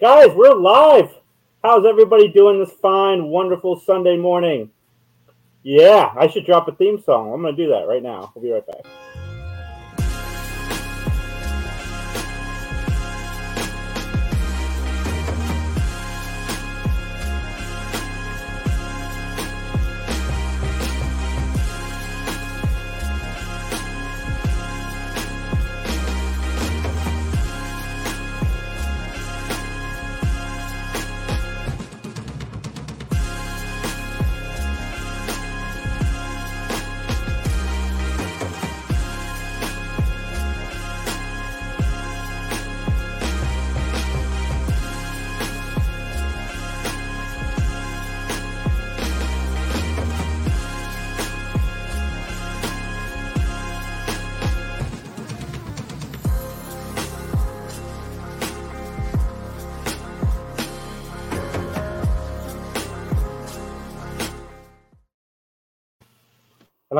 Guys, we're live. How's everybody doing this fine, wonderful Sunday morning? Yeah, I should drop a theme song. I'm going to do that right now. We'll be right back.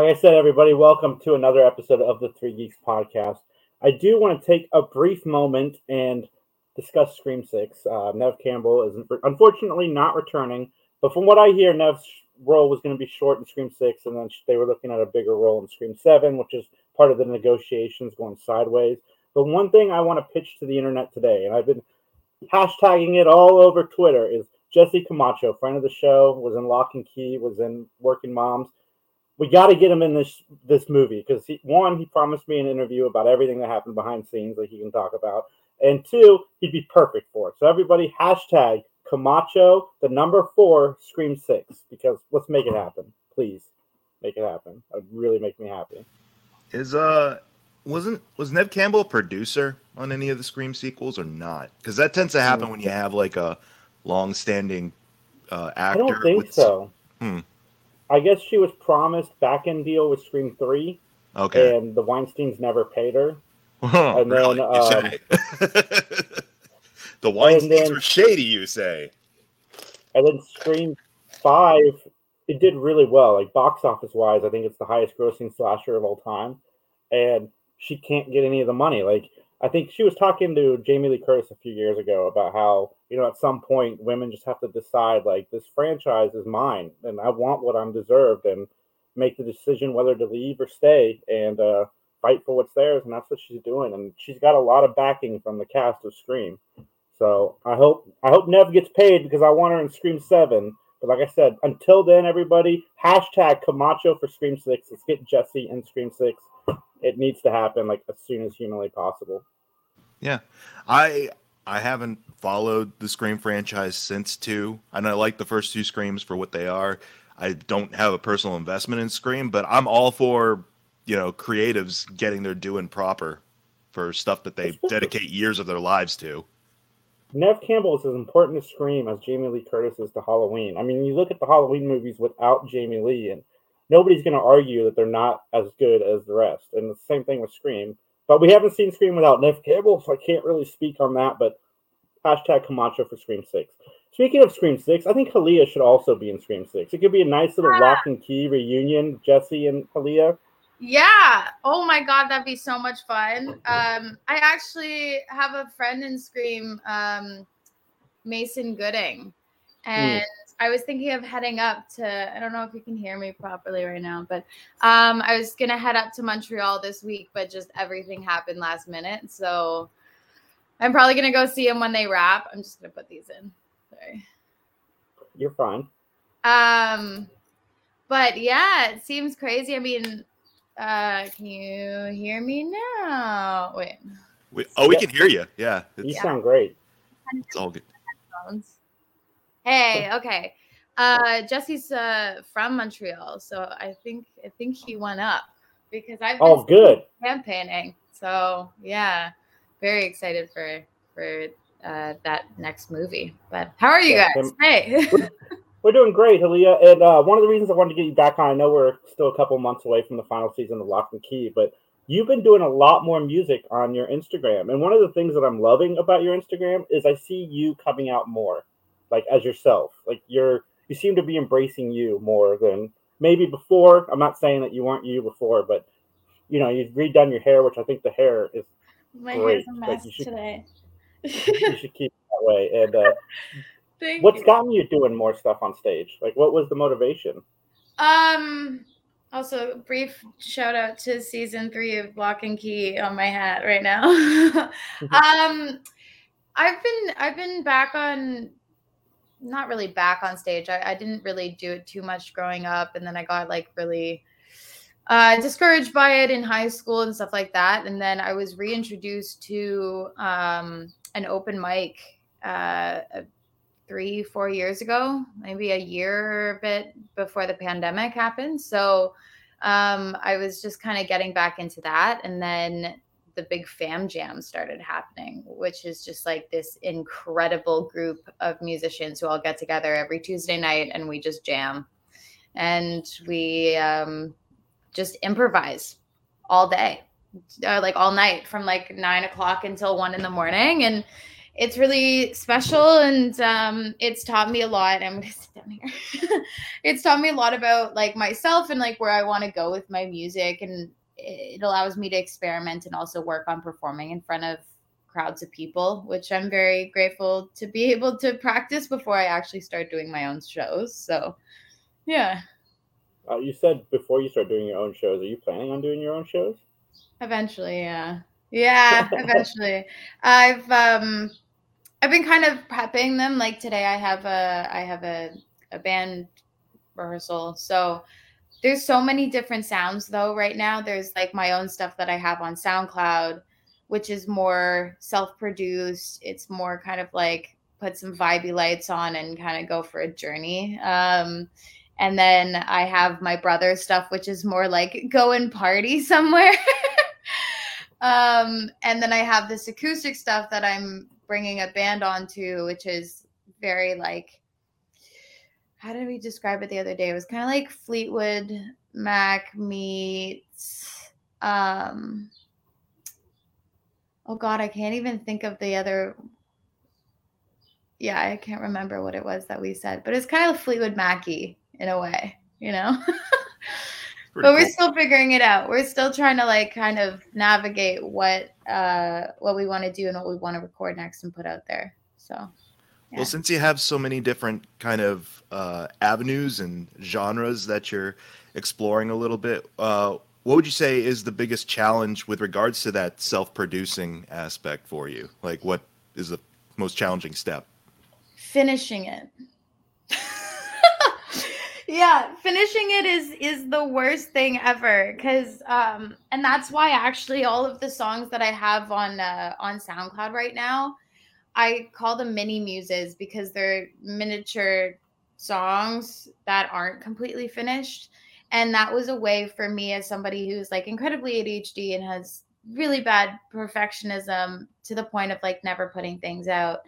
Like I said, everybody, welcome to another episode of the Three Geeks podcast. I do want to take a brief moment and discuss Scream Six. Uh, Neve Campbell is unfortunately not returning, but from what I hear, Neve's role was going to be short in Scream Six, and then they were looking at a bigger role in Scream Seven, which is part of the negotiations going sideways. But one thing I want to pitch to the internet today, and I've been hashtagging it all over Twitter, is Jesse Camacho, friend of the show, was in Locke and Key, was in Working Moms we got to get him in this this movie because one, he promised me an interview about everything that happened behind scenes that he can talk about, and two, he'd be perfect for it. So everybody, hashtag Camacho, the number four, Scream Six, because let's make it happen, please, make it happen. It would really make me happy. Is uh wasn't was Neve Campbell a producer on any of the Scream sequels or not? Because that tends to happen when you have like a long-standing uh, actor. I don't think with... so. Hmm. I guess she was promised back end deal with Scream Three. Okay. And the Weinstein's never paid her. Oh, and then really? um, the Weinstein's then, are shady, you say. And then Scream Five, it did really well. Like box office wise, I think it's the highest grossing slasher of all time. And she can't get any of the money. Like I think she was talking to Jamie Lee Curtis a few years ago about how you know, at some point, women just have to decide like this franchise is mine, and I want what I'm deserved, and make the decision whether to leave or stay, and uh, fight for what's theirs. And that's what she's doing. And she's got a lot of backing from the cast of Scream. So I hope I hope Neve gets paid because I want her in Scream Seven. But like I said, until then, everybody hashtag Camacho for Scream Six. Let's get Jesse in Scream Six. It needs to happen like as soon as humanly possible. Yeah, I I haven't followed the Scream franchise since two, and I like the first two Screams for what they are. I don't have a personal investment in Scream, but I'm all for you know creatives getting their due and proper for stuff that they dedicate years of their lives to. Neve Campbell is as important to Scream as Jamie Lee Curtis is to Halloween. I mean, you look at the Halloween movies without Jamie Lee, and nobody's going to argue that they're not as good as the rest. And the same thing with Scream. But we haven't seen Scream without Neve Campbell, so I can't really speak on that. But hashtag Camacho for Scream Six. Speaking of Scream Six, I think Hallea should also be in Scream Six. It could be a nice little uh, yeah. Locke and Key reunion, Jesse and Hallea. Yeah. Oh my God, that'd be so much fun. Um, I actually have a friend in Scream, um, Mason Gooding, and mm. I was thinking of heading up to. I don't know if you can hear me properly right now, but um, I was gonna head up to Montreal this week, but just everything happened last minute. So I'm probably gonna go see him when they wrap. I'm just gonna put these in. Sorry. You're fine. Um, but yeah, it seems crazy. I mean, uh, can you hear me now? Wait. We, oh, we can hear you. Yeah, you sound great. It's all good. Hey, okay. Uh, Jesse's uh, from Montreal, so I think I think he went up because I've oh good campaigning. So yeah, very excited for for uh, that next movie. But how are you yeah, guys? Hey. We're doing great, Hallea. And uh, one of the reasons I wanted to get you back on, I know we're still a couple months away from the final season of Locke and Key, but you've been doing a lot more music on your Instagram. And one of the things that I'm loving about your Instagram is I see you coming out more like as yourself. Like you're you seem to be embracing you more than maybe before. I'm not saying that you weren't you before, but you know, you've redone your hair, which I think the hair is my great. hair's a mess like, should, today. you should keep that way. And uh, what's gotten you doing more stuff on stage? Like, what was the motivation? Um. Also, brief shout out to season three of Locke and Key on my hat right now. um, I've been I've been back on not really back on stage. I, I didn't really do it too much growing up, and then I got like really uh, discouraged by it in high school and stuff like that. And then I was reintroduced to um, an open mic uh, three, four years ago, maybe a year a bit before the pandemic happened. So um, I was just kind of getting back into that. And then the big fam jam started happening, which is just like this incredible group of musicians who all get together every Tuesday night and we just jam. And we um, just improvise all day, uh, like all night from like nine o'clock until one in the morning. And it's really special and um, it's taught me a lot. I'm gonna sit down here. it's taught me a lot about like myself and like where I want to go with my music and it allows me to experiment and also work on performing in front of crowds of people, which I'm very grateful to be able to practice before I actually start doing my own shows. So, yeah. Uh, you said before you start doing your own shows, are you planning on doing your own shows? Eventually, yeah. Yeah, eventually. I've um I've been kind of prepping them. Like today I have a I have a, a band rehearsal. So there's so many different sounds though right now there's like my own stuff that i have on soundcloud which is more self-produced it's more kind of like put some vibey lights on and kind of go for a journey um, and then i have my brother's stuff which is more like go and party somewhere um, and then i have this acoustic stuff that i'm bringing a band on onto which is very like how did we describe it the other day? It was kind of like Fleetwood Mac meets um oh god, I can't even think of the other yeah, I can't remember what it was that we said, but it's kind of Fleetwood Mackie in a way, you know. but cool. we're still figuring it out. We're still trying to like kind of navigate what uh what we want to do and what we want to record next and put out there. So well, since you have so many different kind of uh, avenues and genres that you're exploring a little bit, uh, what would you say is the biggest challenge with regards to that self-producing aspect for you? Like, what is the most challenging step? Finishing it. Yeah, finishing it is is the worst thing ever because um and that's why actually all of the songs that I have on uh, on SoundCloud right now I call them mini muses because they're miniature songs that aren't completely finished. And that was a way for me as somebody who's like incredibly ADHD and has really bad perfectionism to the point of like never putting things out.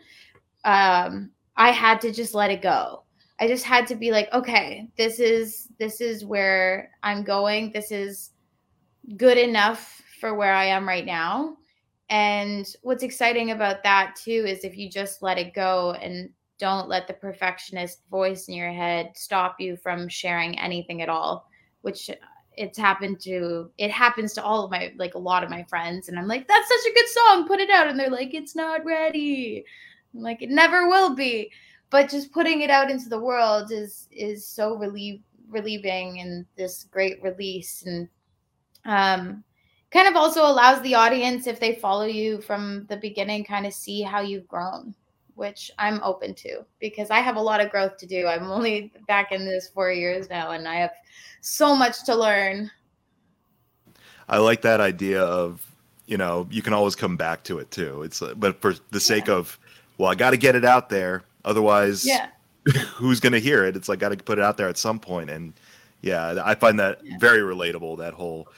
Um, I had to just let it go. I just had to be like, okay, this is this is where I'm going. This is good enough for where I am right now. And what's exciting about that too is if you just let it go and don't let the perfectionist voice in your head stop you from sharing anything at all, which it's happened to it happens to all of my like a lot of my friends. And I'm like that's such a good song. Put it out. And they're like it's not ready. I'm like it never will be but just putting it out into the world is is so relieve relieving and this great release and um kind of also allows the audience, if they follow you from the beginning, kind of see how you've grown, which I'm open to because I have a lot of growth to do. I'm only back in this four years now and I have so much to learn. I like that idea of, you know, you can always come back to it too. It's, but for the sake yeah. of, well, I got to get it out there. Otherwise, yeah. who's going to hear it? It's like, got to put it out there at some point. And yeah, I find that yeah. very relatable, that whole,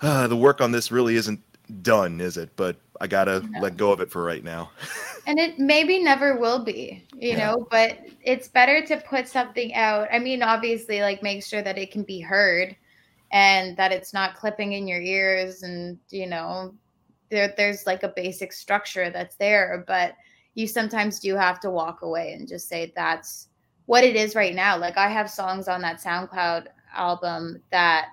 uh, the work on this really isn't done, is it? But I gotta no. let go of it for right now. and it maybe never will be, you yeah. know, but it's better to put something out. I mean, obviously, like make sure that it can be heard and that it's not clipping in your ears and, you know, there, there's like a basic structure that's there, but you sometimes do have to walk away and just say that's what it is right now. Like I have songs on that SoundCloud album that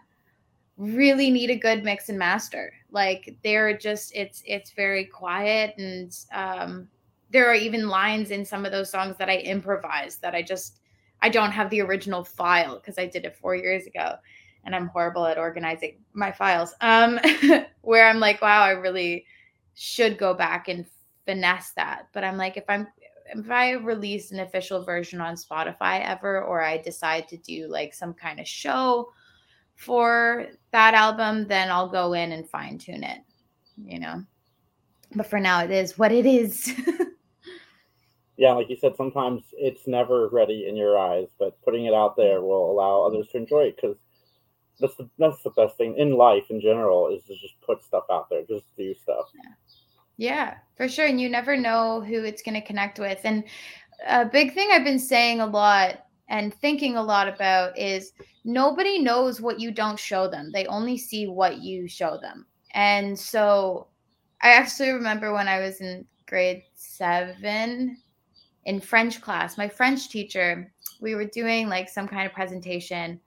really need a good mix and master. Like they're just it's it's very quiet and um there are even lines in some of those songs that I improvised that I just I don't have the original file because I did it four years ago and I'm horrible at organizing my files. Um, where I'm like, wow, I really should go back and finesse that. But I'm like, if I'm if I release an official version on Spotify ever, or I decide to do like some kind of show for that album, then I'll go in and fine tune it, you know. But for now, it is what it is. yeah, like you said, sometimes it's never ready in your eyes, but putting it out there will allow others to enjoy it because that's the that's the best thing in life in general is to just put stuff out there, just do stuff. Yeah. Yeah, for sure. And you never know who it's going to connect with. And a big thing I've been saying a lot and thinking a lot about is nobody knows what you don't show them. They only see what you show them. And so I actually remember when I was in grade seven in French class, my French teacher, we were doing like some kind of presentation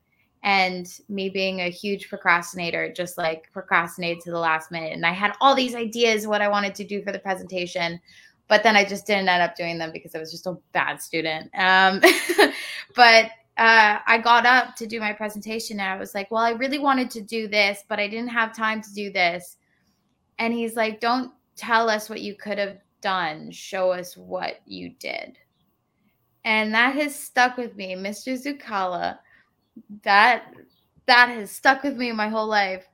and me being a huge procrastinator just like procrastinated to the last minute. And i had all these ideas what i wanted to do for the presentation but then i just didn't end up doing them because i was just a bad student. Um, but uh, i got up to do my presentation and i was like well i really wanted to do this but i didn't have time to do this. And he's like don't tell us what you could have done. Show us what you did. And that has stuck with me. Mr zucala that that has stuck with me my whole life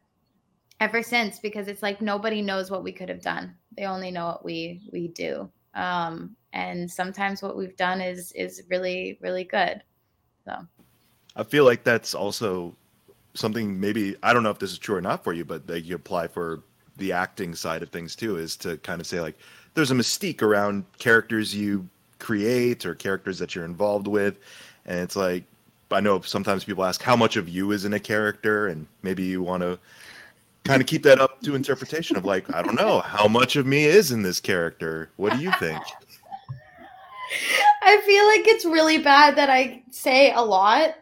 ever since because it's like nobody knows what we could have done. They only know what we we do. Um and sometimes what we've done is is really really good. So. I feel like that's also something maybe i don't know if this is true or not for you but that you apply for the acting side of things too is to kind of say like there's a mystique around characters you create or characters that you're involved with. And it's like I know sometimes people ask how much of you is in a character, and maybe you want to kind of keep that up to interpretation of like, I don't know, how much of me is in this character? What do you think? I feel like it's really bad that I say a lot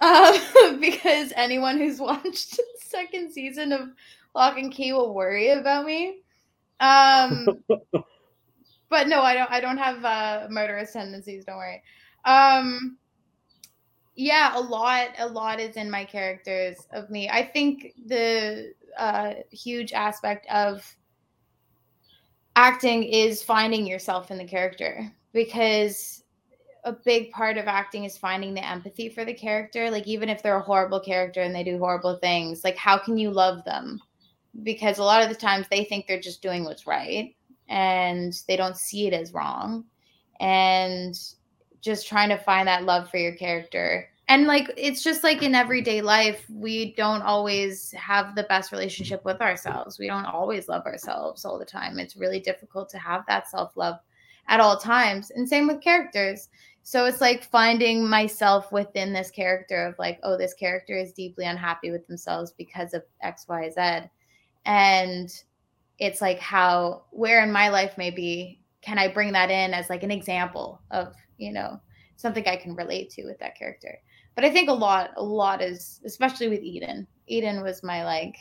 uh, because anyone who's watched the second season of Locke and Key will worry about me. Um, but no, I don't. I don't have uh, murderous tendencies. Don't worry. Um, yeah a lot a lot is in my characters of me. I think the uh, huge aspect of acting is finding yourself in the character because a big part of acting is finding the empathy for the character. Like even if they're a horrible character and they do horrible things like how can you love them? Because a lot of the times they think they're just doing what's right and they don't see it as wrong. And just trying to find that love for your character. And like it's just like in everyday life we don't always have the best relationship with ourselves. We don't always love ourselves all the time. It's really difficult to have that self-love at all times. And same with characters. So it's like finding myself within this character of like oh this character is deeply unhappy with themselves because of x y z. And it's like how where in my life maybe can i bring that in as like an example of you know something I can relate to with that character. But I think a lot, a lot is, especially with Eden. Eden was my like,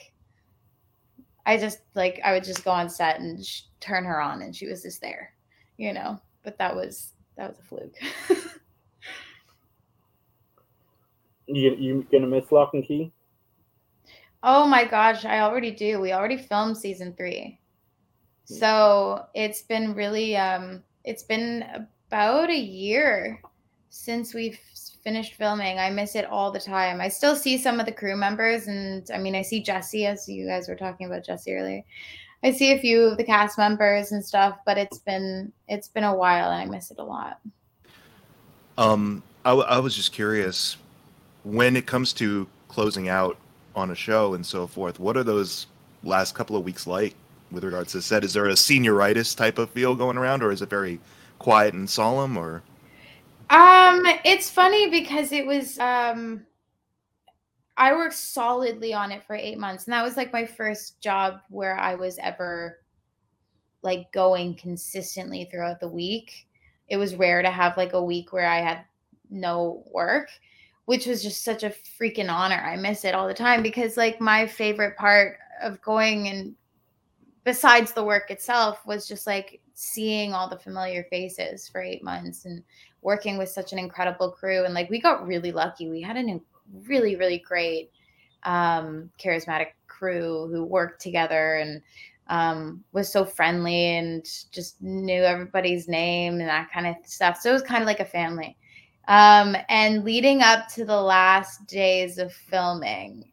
I just like, I would just go on set and sh- turn her on, and she was just there, you know. But that was that was a fluke. you you gonna miss Locke and Key? Oh my gosh, I already do. We already filmed season three. Hmm. So it's been really um it's been about a year since we've finished filming. I miss it all the time. I still see some of the crew members, and I mean, I see Jesse, as you guys were talking about Jesse earlier. I see a few of the cast members and stuff, but it's been it's been a while, and I miss it a lot. Um, I, w- I was just curious when it comes to closing out on a show and so forth. What are those last couple of weeks like with regards to set? Is there a senioritis type of feel going around, or is it very quiet and solemn, or? Um, it's funny because it was um I worked solidly on it for 8 months and that was like my first job where I was ever like going consistently throughout the week. It was rare to have like a week where I had no work, which was just such a freaking honor. I miss it all the time because like my favorite part of going and besides the work itself was just like seeing all the familiar faces for eight months and working with such an incredible crew and like we got really lucky we had a really really great um charismatic crew who worked together and um, was so friendly and just knew everybody's name and that kind of stuff. So it was kind of like a family. Um, and leading up to the last days of filming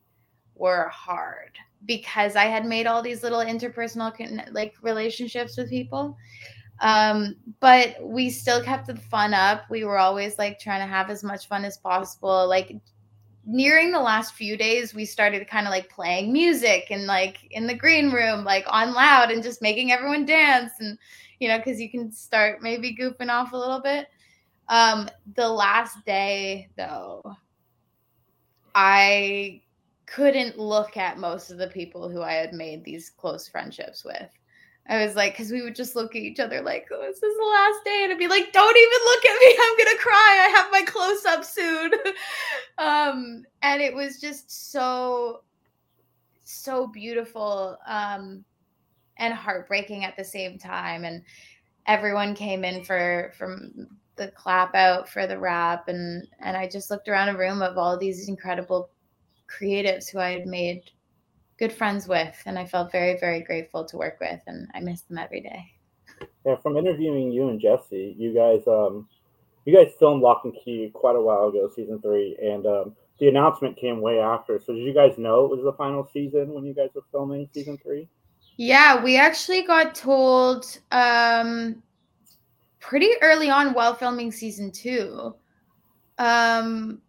were hard because I had made all these little interpersonal like relationships with people. Um, but we still kept the fun up. We were always like trying to have as much fun as possible. Like nearing the last few days, we started kind of like playing music and like in the green room, like on loud and just making everyone dance. And, you know, because you can start maybe goofing off a little bit. Um, the last day, though, I couldn't look at most of the people who I had made these close friendships with. I was like, because we would just look at each other like, oh, this is the last day. And I'd be like, don't even look at me. I'm going to cry. I have my close up soon. um, and it was just so, so beautiful um, and heartbreaking at the same time. And everyone came in for, from the clap out for the wrap. And, and I just looked around a room of all these incredible creatives who I had made good friends with, and I felt very, very grateful to work with, and I miss them every day. Yeah, from interviewing you and Jesse, you guys, um, you guys filmed Locke and Key quite a while ago, season three, and um, the announcement came way after. So did you guys know it was the final season when you guys were filming season three? Yeah, we actually got told um, pretty early on while filming season two. Um,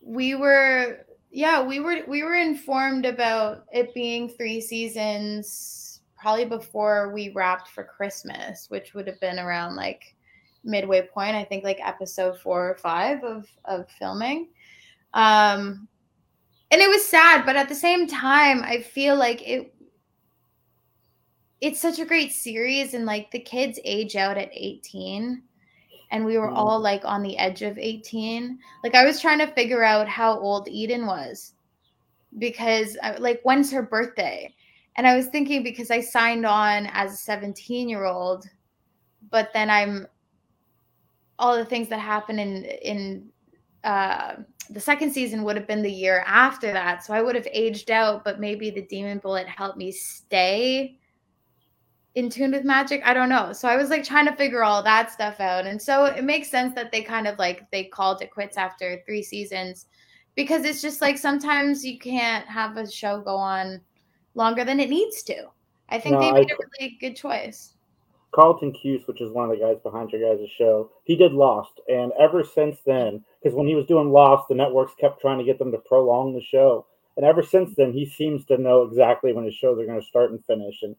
we were yeah, we were we were informed about it being three seasons probably before we wrapped for Christmas, which would have been around like midway point, I think like episode 4 or 5 of of filming. Um and it was sad, but at the same time, I feel like it it's such a great series and like the kids age out at 18 and we were mm. all like on the edge of 18 like i was trying to figure out how old eden was because like when's her birthday? And i was thinking because i signed on as a 17 year old but then i'm all the things that happen in in uh, the second season would have been the year after that. So i would have aged out but maybe the demon bullet helped me stay in tune with magic? I don't know. So i was like trying to figure all that stuff out. And so it makes sense that they kind of like they called it quits after three seasons because it's just like sometimes you can't have a show go on longer than it needs to. I think no, they made I, a really good choice. Carlton Cuse which is one of the guys behind your guys' show he did lost. And ever since then because when he was doing lost the networks kept trying to get them to prolong the show. And ever since then he seems to know exactly when his shows are going to start and finish. And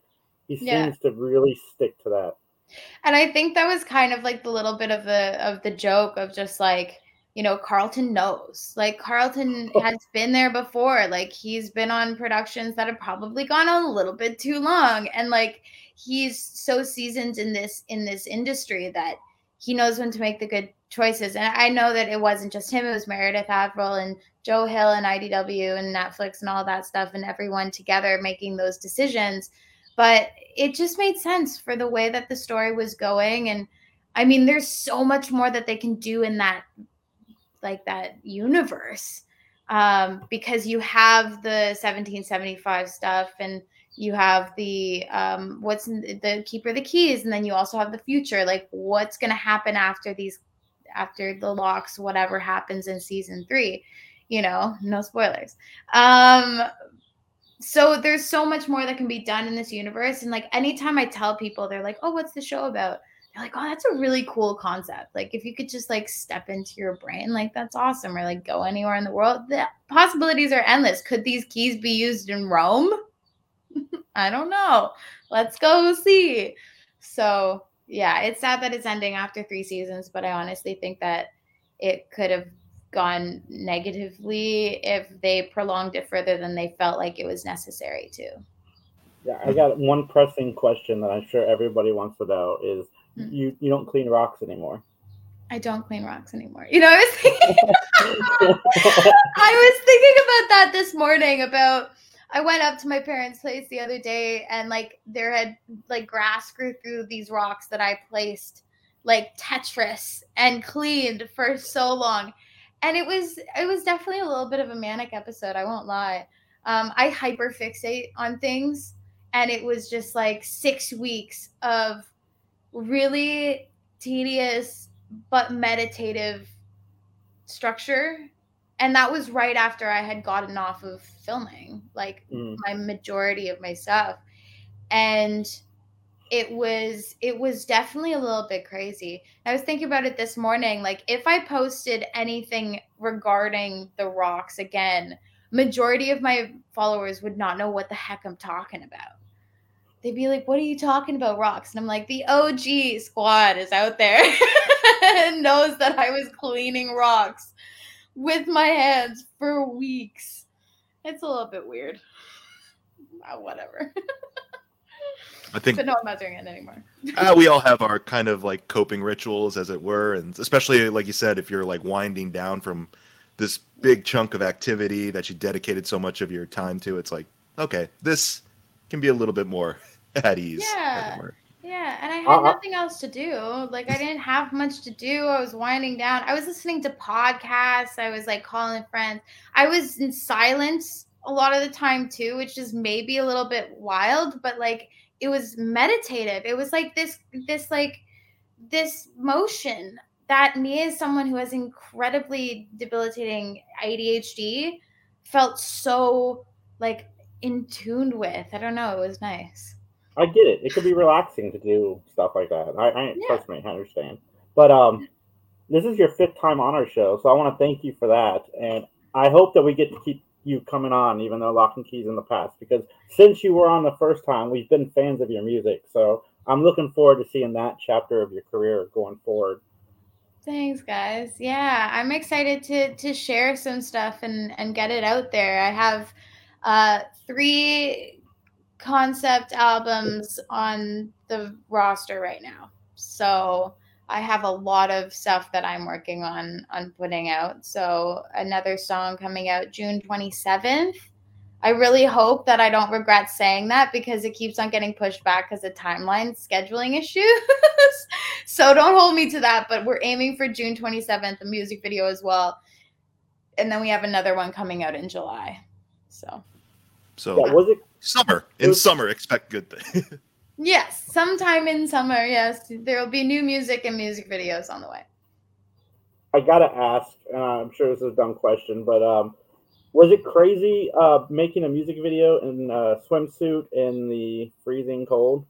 he seems yeah. to really stick to that. And I think that was kind of like the little bit of the of the joke of just like, you know, Carlton knows. Like Carlton oh. has been there before. Like he's been on productions that have probably gone on a little bit too long and like he's so seasoned in this in this industry that he knows when to make the good choices. And I know that it wasn't just him, it was Meredith Averill and Joe Hill and IDW and Netflix and all that stuff and everyone together making those decisions but it just made sense for the way that the story was going and i mean there's so much more that they can do in that like that universe um, because you have the 1775 stuff and you have the um, what's the keeper of the keys and then you also have the future like what's going to happen after these after the locks whatever happens in season three you know no spoilers. Um so there's so much more that can be done in this universe and like anytime i tell people they're like oh what's the show about? They're like oh that's a really cool concept. Like if you could just like step into your brain like that's awesome or like go anywhere in the world the possibilities are endless. Could these keys be used in rome? I don't know. Let's go see. So yeah it's sad that it's ending after three seasons but i honestly think that it could have gone negatively if they prolonged it further than they felt like it was necessary to. Yeah, I got one pressing question that I'm sure everybody wants to know is mm. you you don't clean rocks anymore. I don't clean rocks anymore. You know, I was thinking I was thinking about that this morning about I went up to my parents' place the other day and like there had like grass grew through these rocks that I placed like Tetris and cleaned for so long. And it was it was definitely a little bit of a manic episode, I won't lie. Um, I hyperfixate on things and it was just like six weeks of really tedious but meditative structure and that was right after i had gotten off of filming like mm. my majority of my stuff and it was it was definitely a little bit crazy i was thinking about it this morning like if i posted anything regarding the rocks again majority of my followers would not know what the heck i'm talking about they'd be like, What are you talking about, rocks? And I'm like, The OG squad is out there and knows that I was cleaning rocks with my hands for weeks. It's a little bit weird. Oh, whatever. I think, but no, I'm not doing it anymore. uh, we all have our kind of like coping rituals, as it were, and especially like you said, if you're like winding down from this big chunk of activity that you dedicated so much of your time to, it's like, okay, this can be a little bit more at ease. Yeah. Yeah, and I had uh, nothing else to do. Like I didn't have much to do. I was winding down. I was listening to podcasts. I was like calling friends. I was in silence a lot of the time too, which is maybe a little bit wild, but like it was meditative. It was like this this like this motion that me as someone who has incredibly debilitating ADHD felt so like in tuned with. I don't know, it was nice. I get it. It could be relaxing to do stuff like that. I, I yeah. trust me, I understand. But um, this is your fifth time on our show, so I want to thank you for that. And I hope that we get to keep you coming on, even though Locke and Keys in the past, because since you were on the first time, we've been fans of your music. So I'm looking forward to seeing that chapter of your career going forward. Thanks, guys. Yeah, I'm excited to to share some stuff and and get it out there. I have uh, three concept albums on the roster right now. So I have a lot of stuff that I'm working on on putting out. So another song coming out June 27th. I really hope that I don't regret saying that because it keeps on getting pushed back because of timeline scheduling issues. so don't hold me to that, but we're aiming for June 27th, a music video as well. And then we have another one coming out in July. So so yeah, was it summer? In was, summer, expect good things. yes, sometime in summer. Yes, there will be new music and music videos on the way. I gotta ask. Uh, I'm sure this is a dumb question, but um, was it crazy uh, making a music video in a swimsuit in the freezing cold?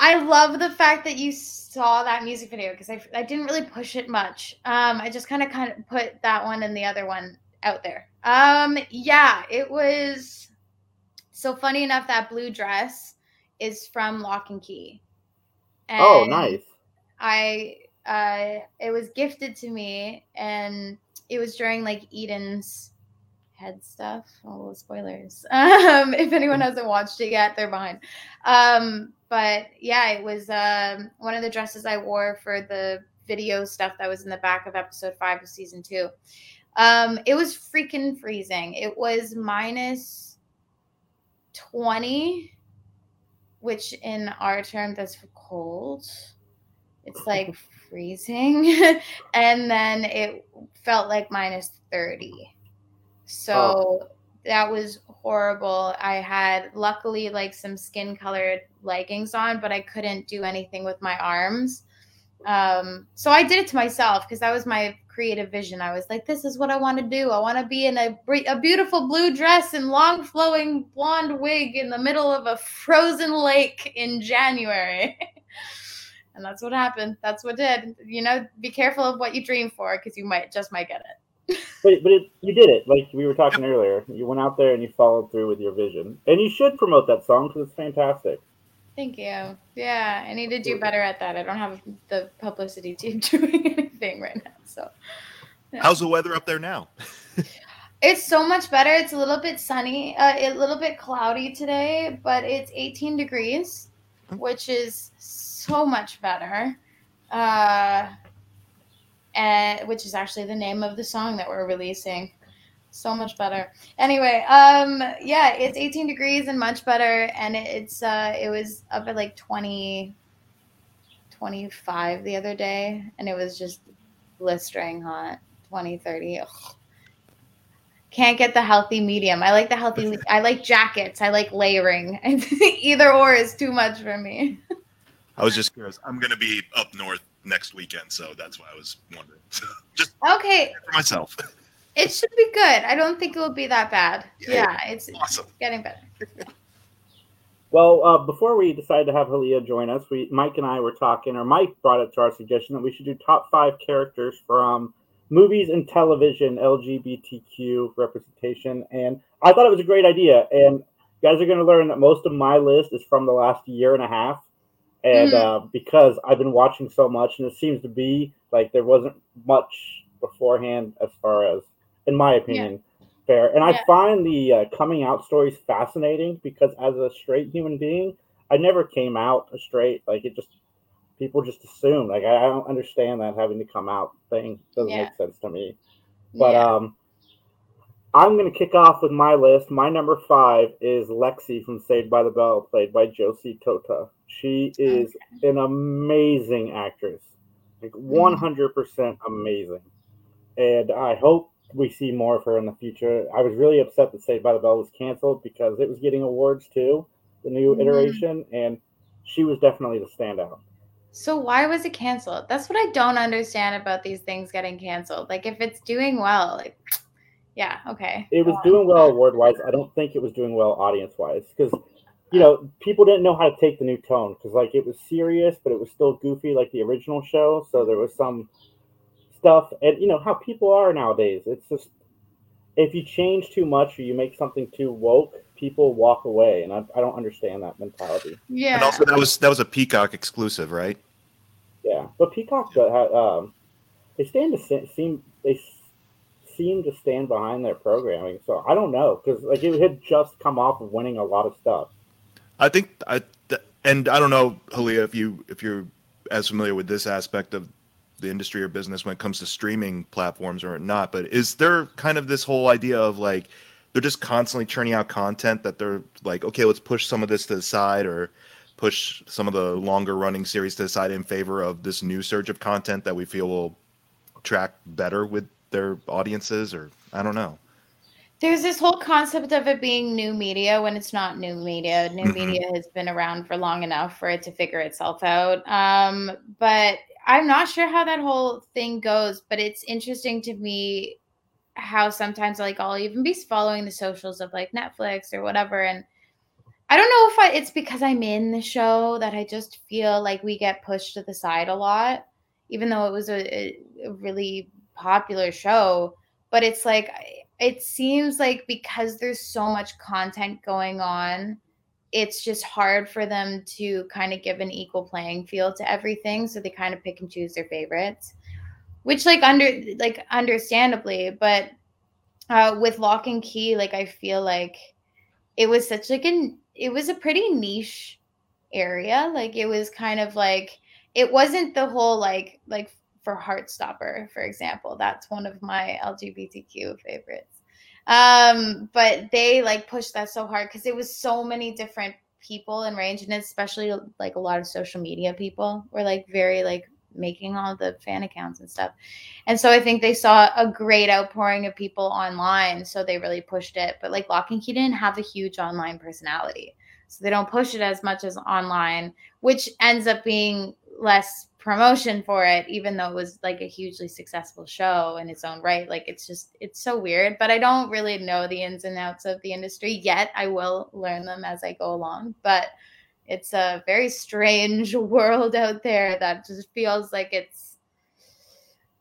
I love the fact that you saw that music video because I, I didn't really push it much. Um, I just kind of kind of put that one and the other one out there. Um, yeah, it was so funny enough that blue dress is from Locke and Key. Oh, and oh, nice. I uh it was gifted to me and it was during like Eden's head stuff. Oh, spoilers. Um, if anyone hasn't watched it yet, they're behind. Um, but yeah, it was um one of the dresses I wore for the video stuff that was in the back of episode five of season two. Um, it was freaking freezing. It was minus 20, which in our term that's for cold. It's like freezing. and then it felt like minus 30. So oh. that was horrible. I had luckily like some skin colored leggings on, but I couldn't do anything with my arms. Um, so I did it to myself because that was my creative vision. I was like, this is what I want to do. I want to be in a, a beautiful blue dress and long flowing blonde wig in the middle of a frozen lake in January. and that's what happened. That's what did. You know, be careful of what you dream for because you might just might get it. but but it, you did it like we were talking earlier. You went out there and you followed through with your vision, and you should promote that song because it's fantastic. Thank you. Yeah, I need to do better at that. I don't have the publicity team doing anything right now. So, yeah. how's the weather up there now? it's so much better. It's a little bit sunny, uh, a little bit cloudy today, but it's 18 degrees, which is so much better. Uh, and which is actually the name of the song that we're releasing. So much better. Anyway, um, yeah, it's 18 degrees and much better, and it's uh, it was up at like 20, 25 the other day, and it was just blistering hot, 20, 30. Ugh. Can't get the healthy medium. I like the healthy. I like jackets. I like layering. Either or is too much for me. I was just curious. I'm to be up north next weekend, so that's why I was wondering. just okay for myself. It should be good. I don't think it will be that bad. Yeah, yeah it's awesome. getting better. well, uh, before we decided to have Hallea join us, we Mike and I were talking, or Mike brought it to our suggestion that we should do top five characters from movies and television LGBTQ representation, and I thought it was a great idea. And you guys are going to learn that most of my list is from the last year and a half, and mm-hmm. uh, because I've been watching so much, and it seems to be like there wasn't much beforehand as far as in my opinion, yeah. fair. And I find the uh, coming out stories fascinating because as a straight human being, I never came out a straight. Like it just people just assume. Like I, I don't understand that having to come out thing doesn't yeah. make sense to me. But yeah. um, I'm gonna kick off with my list. My number five is Lexi from Saved by the Bell, played by Josie Tota. She is okay. an amazing actress, like 100% mm. amazing. And I hope we see more of her in the future. I was really upset that Saved by the Bell was canceled because it was getting awards too, the new mm-hmm. iteration, and she was definitely the standout. So why was it canceled? That's what I don't understand about these things getting canceled. Like if it's doing well, like yeah, okay. It was doing well award wise. I don't think it was doing well audience wise because you know people didn't know how to take the new tone because like it was serious, but it was still goofy like the original show. So there was some stuff and you know how people are nowadays. It's just if you change too much or you make something too woke people walk away and i, I don't understand that mentality. Yeah. And also that was that was a peacock exclusive right? Yeah. But peacock um they stand to seem they seem to stand behind their programming so i don't know because like it had just come off of winning a lot of stuff. I think i and i don't know Hallea, if you if you're as familiar with this aspect of the industry or business when it comes to streaming platforms or not. But is there kind of this whole idea of like they're just constantly churning out content that they're like, okay, let's push some of this to the side or push some of the longer running series to the side in favor of this new surge of content that we feel will track better with their audiences or I don't know. There's this whole concept of it being new media when it's not new media. New mm-hmm. media has been around for long enough for it to figure itself out. Um, but I'm not sure how that whole thing goes, but it's interesting to me how sometimes like I'll even be following the socials of like Netflix or whatever and I don't know if I, it's because I'm in the show that I just feel like we get pushed to the side a lot even though it was a, a really popular show but it's like it seems like because there's so much content going on it's just hard for them to kind of give an equal playing field to everything so they kind of pick and choose their favorites. Which like under like understandably but uh with Locke and Key like i feel like it was such like an it was a pretty niche area like it was kind of like it wasn't the whole like like for heartstopper for example that's one of my lgbtq favorites um, but they like pushed that so hard because it was so many different people in range, and especially like a lot of social media people were like very like making all the fan accounts and stuff. And so I think they saw a great outpouring of people online, so they really pushed it. But like Locke and Key didn't have a huge online personality, so they don't push it as much as online, which ends up being less promotion for it even though it was like a hugely successful show in its own right. Like it's just it's so weird but i don't really know the ins and outs of the industry yet. I will learn them as i go along but it's a very strange world out there that just feels like it's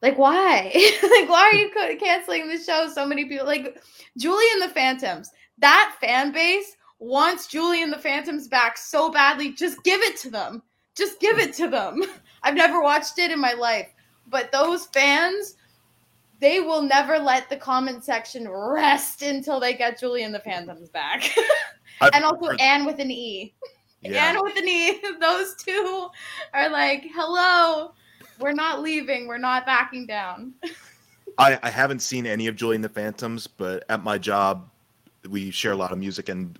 like why? Like why are you canceling the show? So many people like julie and the phantoms. That fan base wants julie and the phantoms back so badly. Just give it to them. Just give it to them I've never watched it in my life, but those fans, they will never let the comment section rest until they get Julie and the Phantoms back. and also Anne with an E. Yeah. Anne with an E. Those two are like, hello, we're not leaving, we're not backing down. I, I haven't seen any of Julie and the Phantoms, but at my job, we share a lot of music, and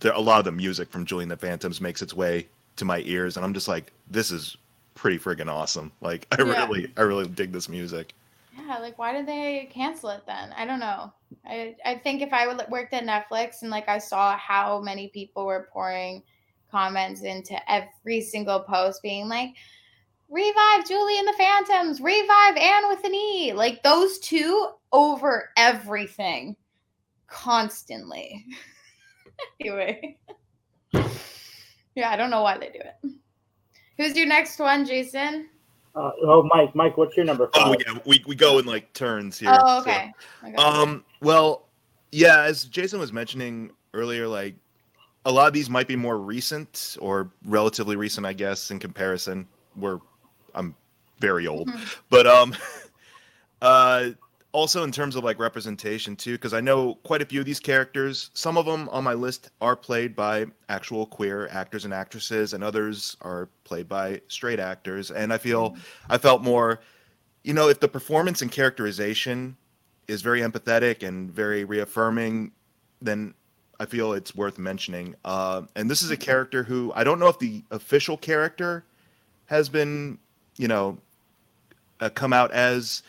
there, a lot of the music from Julie and the Phantoms makes its way to my ears, and I'm just like, this is pretty friggin' awesome. Like, I Yeah. really, I really dig this music. Yeah, like why did they cancel it then? I don't know. I I think if I would worked at Netflix and like I saw how many people were pouring comments into every single post being like revive Julie and the Phantoms, revive Anne with an E. Like those two over everything constantly. anyway. Yeah, I don't know why they do it. Who's your next one, Jason? Uh, oh, Mike, Mike, what's your number five? Oh yeah, we, we go in like turns here. Oh, so- okay. Okay. Um, well, yeah, as Jason was mentioning earlier, like a lot of these might be more recent or relatively recent, I guess, in comparison. Where I'm very old, Mhm. but um, uh, also in terms of like representation too, because I know quite a few of these characters. Some of them on my list are played by actual queer actors and actresses, and others are played by straight actors. And I feel I felt more, you know, if the performance and characterization is very empathetic and very reaffirming, then I feel it's worth mentioning. Uh, and this is a character who I don't know if the official character has been, you know, uh, come out as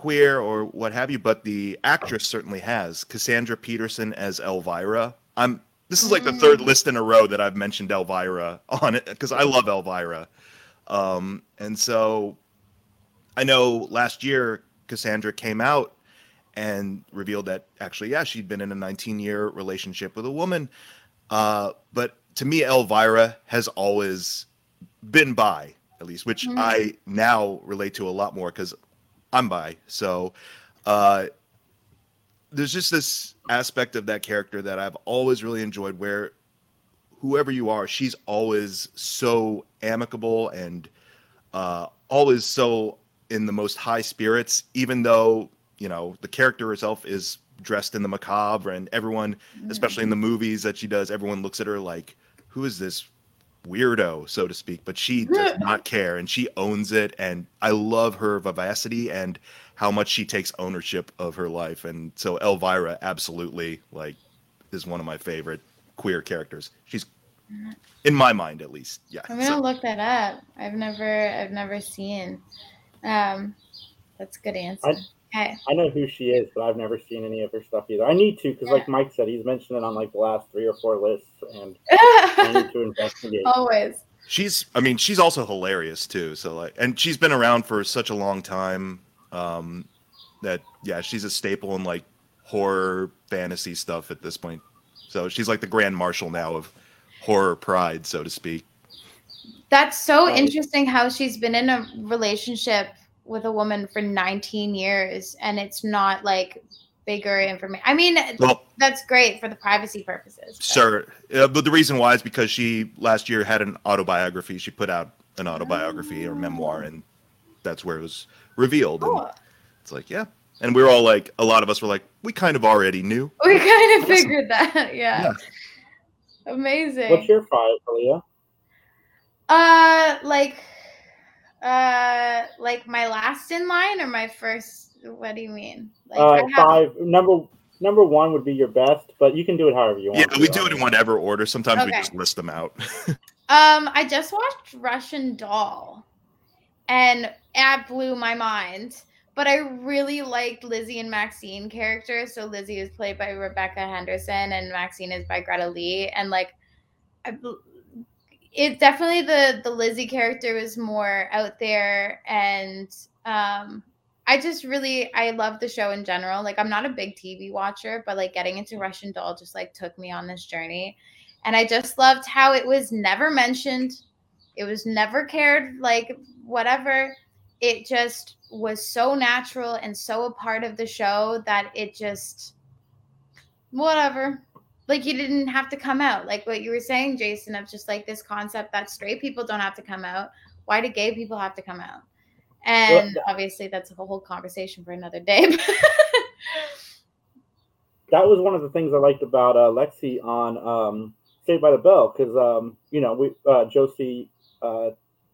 queer or what have you, but the actress certainly has. Cassandra Peterson as Elvira. I'm. This is like the third Mm. list in a row that I've mentioned Elvira on it because I love Elvira. Um, and so I know last year Cassandra came out and revealed that actually, yeah, she'd been in a 19 year relationship with a woman. Uh, but to me, Elvira has always been bi at least, which Mhm. I now relate to a lot more because I'm bi. So uh, there's just this aspect of that character that I've always really enjoyed where whoever you are, she's always so amicable and uh, always so in the most high spirits, even though, you know, the character herself is dressed in the macabre and everyone, especially in the movies that she does, everyone looks at her like, who is this weirdo, so to speak? But she does not care and she owns it. And I love her vivacity and how much she takes ownership of her life. And so Elvira absolutely like is one of my favorite queer characters. She's in my mind at least. Yeah. I'm gonna look that up. I've never I've never seen. Um that's a good answer. I- okay. I know who she is, but I've never seen any of her stuff either. I need to because, like Mike said, he's mentioned it on like the last three or four lists, and I need to investigate. Always. she's i mean she's also hilarious too so like and she's been around for such a long time um that yeah she's a staple in like horror fantasy stuff at this point so she's like the grand marshal now of horror pride so to speak That's so Right. interesting how she's been in a relationship with a woman for 19 years and it's not like bigger information. I mean, well that's great for the privacy purposes. but- sir uh, but the reason why is because she last year had an autobiography she put out an autobiography or memoir and that's where it was revealed and it's like yeah and we were all like a lot of us were like we kind of already knew We kind of Awesome. figured that. Yeah. Amazing. What's your five, Leah? Uh, like, uh, like my last in line or my first? What do you mean? Like, Uh, have- five. Number number one would be your best, but you can do it however you want. yeah want. we do it in whatever order sometimes we just list them out Um, I just watched Russian Doll, and it blew my mind. But I really liked Lizzie and Maxine characters. So Lizzie is played by Rebecca Henderson, and Maxine is by Greta Lee. And like, I, bel- it definitely the the Lizzie character was more out there, and um, I just really I love the show in general. Like, I'm not a big TV watcher, but like getting into Russian Doll just like took me on this journey and I just loved how it was never mentioned. It was never cared like whatever. It just was so natural and so a part of the show that it just whatever. Like you didn't have to come out. Like what you were saying, Jason, of just like this concept that straight people don't have to come out. Why do gay people have to come out? And obviously that's a whole conversation for another day. that was one of the things I liked about uh, Lexi on um, Saved by the Bell because um, you know we uh, Josie uh,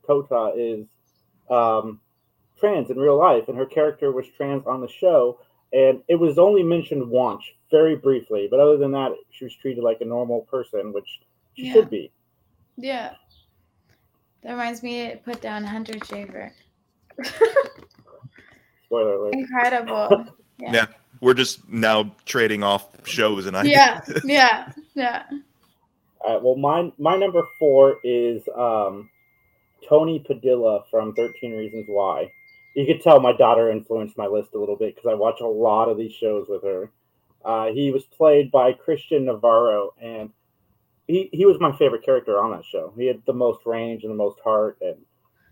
Tota is um, trans in real life, and her character was trans on the show, and it was only mentioned once, very briefly. But other than that, she was treated like a normal person, which she Yeah. should be. Yeah. That reminds me to put down Hunter Schafer. Spoiler alert. Incredible. Yeah. Yeah. We're just now trading off shows and I Yeah. Yeah. Yeah. All right. Well, my my number four is um, Tony Padilla from Thirteen Reasons Why. You could tell my daughter influenced my list a little bit because I watch a lot of these shows with her. Uh, he was played by Christian Navarro, and he he was my favorite character on that show. He had the most range and the most heart, and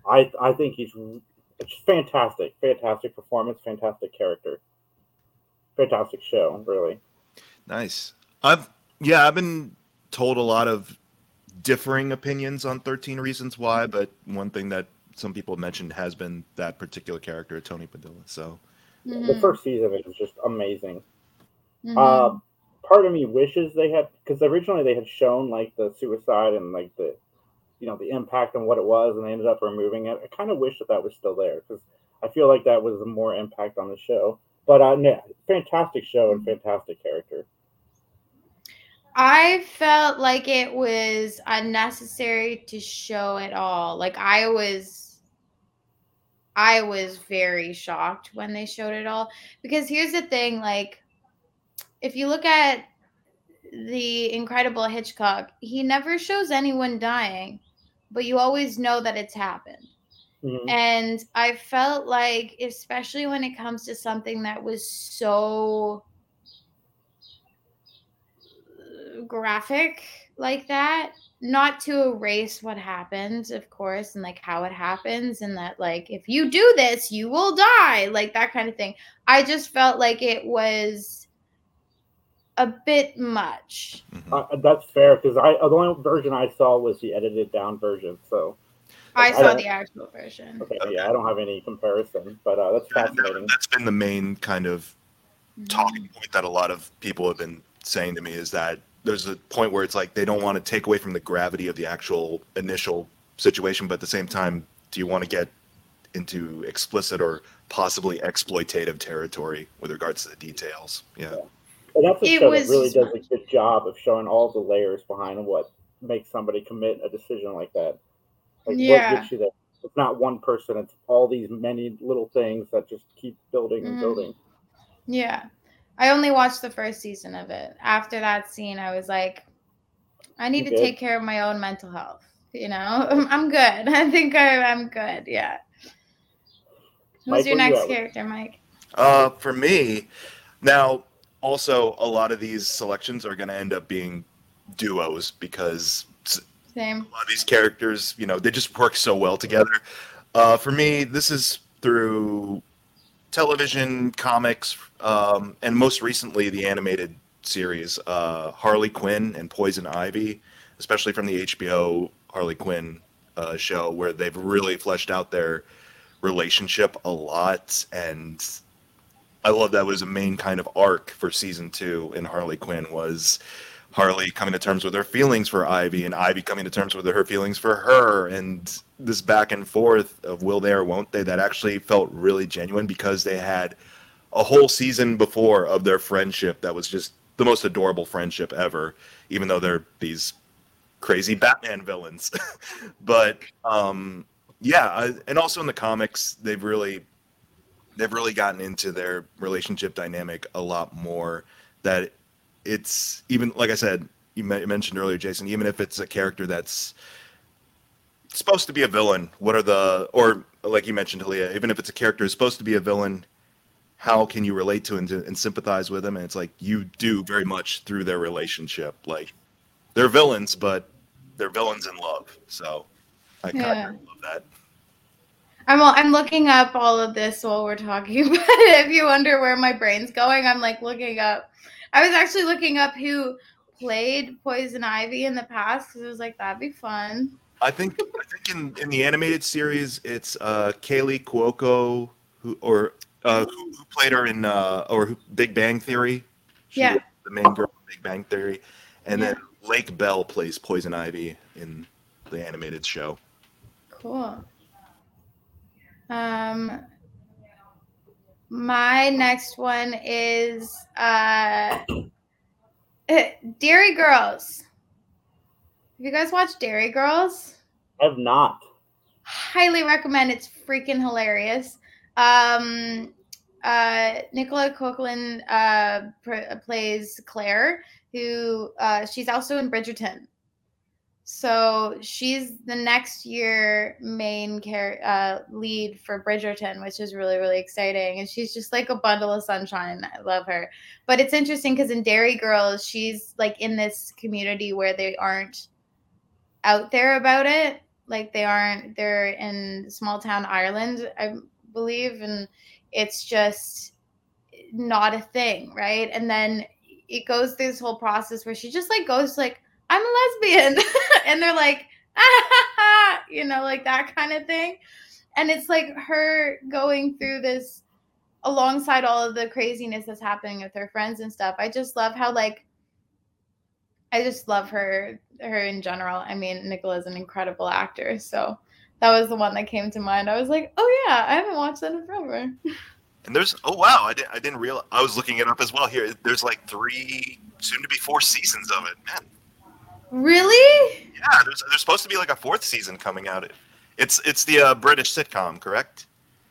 I I think he's it's fantastic, fantastic performance, fantastic character, fantastic show, really. Nice. I've yeah, I've been told a lot of differing opinions on 13 Reasons Why, but one thing that some people mentioned has been that particular character, Tony Padilla. So The Mhm. first season is just amazing. Mhm. Uh, part of me wishes they had because originally they had shown like the suicide and like the you know the impact and what it was, and they ended up removing it. I kind of wish that that was still there because I feel like that was more impact on the show. But uh, yeah, fantastic show and fantastic character. I felt like it was unnecessary to show it all. Like I was I was very shocked when they showed it all because here's the thing like if you look at the incredible Hitchcock, he never shows anyone dying, but you always know that it's happened. Mhm. And I felt like, especially when it comes to something that was so graphic like that, not to erase what happens, of course, and like how it happens, and that, like, if you do this, you will die, like that kind of thing. I just felt like it was a bit much. mhm. Uh, that's fair because I the only version I saw was the edited down version. So I I saw the actual version. okay, yeah, I don't have any comparison, but uh, that's Yeah, fascinating. that's been the main kind of Mhm. talking point that a lot of people have been saying to me is that there's a point where it's like they don't want to take away from the gravity of the actual initial situation, but at the same time, do you want to get into explicit or possibly exploitative territory with regards to the details? Yeah. And that's a It show was- that really does a good job of showing all the layers behind what makes somebody commit a decision like that. Like Yeah. what gets you there. It's not one person, it's all these many little things that just keep building and Mhm. building. Yeah. I only watched the first season of it. After that scene, I was like, I need to Okay. take care of my own mental health. You know, I'm, I'm good. I think I, I'm good. Yeah. Who's Mike, your where you next character, Mike? Uh, for me, now also a lot of these selections are going to end up being duos because Same. a lot of these characters, you know, they just work so well together. Uh, for me, this is through television, comics, um, and most recently the animated series uh, Harley Quinn and Poison Ivy, especially from the HBO Harley Quinn uh, show, where they've really fleshed out their relationship a lot. And I love that was a main kind of arc for season two in Harley Quinn was Harley coming to terms with her feelings for Ivy and Ivy coming to terms with her feelings for her and this back and forth of will they or won't they that actually felt really genuine because they had a whole season before of their friendship that was just the most adorable friendship ever even though they're these crazy Batman villains. But um yeah I, and also in the comics they've really they've really gotten into their relationship dynamic a lot more that it's even like I said, you mentioned earlier, Jason. Even if it's a character that's supposed to be a villain, what are the or like you mentioned, Talia, even if it's a character who's supposed to be a villain, how can you relate to and, and sympathize with them? And it's like you do very much through their relationship. Like they're villains, but they're villains in love. So I kind of love that. I'm I'm looking up all of this while we're talking about it. If you wonder where my brain's going, I'm like looking up. I was actually looking up who played Poison Ivy in the past because I was like, that'd be fun. I think I think in, in the animated series it's uh, Kaley Cuoco who or uh, who, who played her in uh, or who, Big Bang Theory. She Yeah. the main girl in Big Bang Theory, and Yeah. then Lake Bell plays Poison Ivy in the animated show. Cool. Um, my next one is uh Derry Girls. Have you guys watched Derry Girls? I have not. Highly recommend. It's freaking hilarious. Um, uh, Nicola Coughlan uh, pr- plays Claire, who uh, she's also in Bridgerton. So she's the next year main care uh, lead for Bridgerton, which is really really exciting. And she's just like a bundle of sunshine. I love her. But it's interesting because in Derry Girls, she's like in this community where they aren't out there about it. Like they aren't. They're in small town Ireland, I believe, and it's just not a thing, right? And then it goes through this whole process where she just like goes like I'm a lesbian. and they're like, ah, you know, like that kind of thing. And it's like her going through this alongside all of the craziness that's happening with her friends and stuff. I just love how like I just love her her in general. I mean, Nicola's an incredible actor, so that was the one that came to mind. I was like, oh yeah, I haven't watched that in forever. And there's oh wow, I didn't I didn't realize I was looking it up as well here. There's like three, soon to be four seasons of it. Man, Really? Yeah, there's there's supposed to be like a fourth season coming out. It's it's the uh, British sitcom, correct?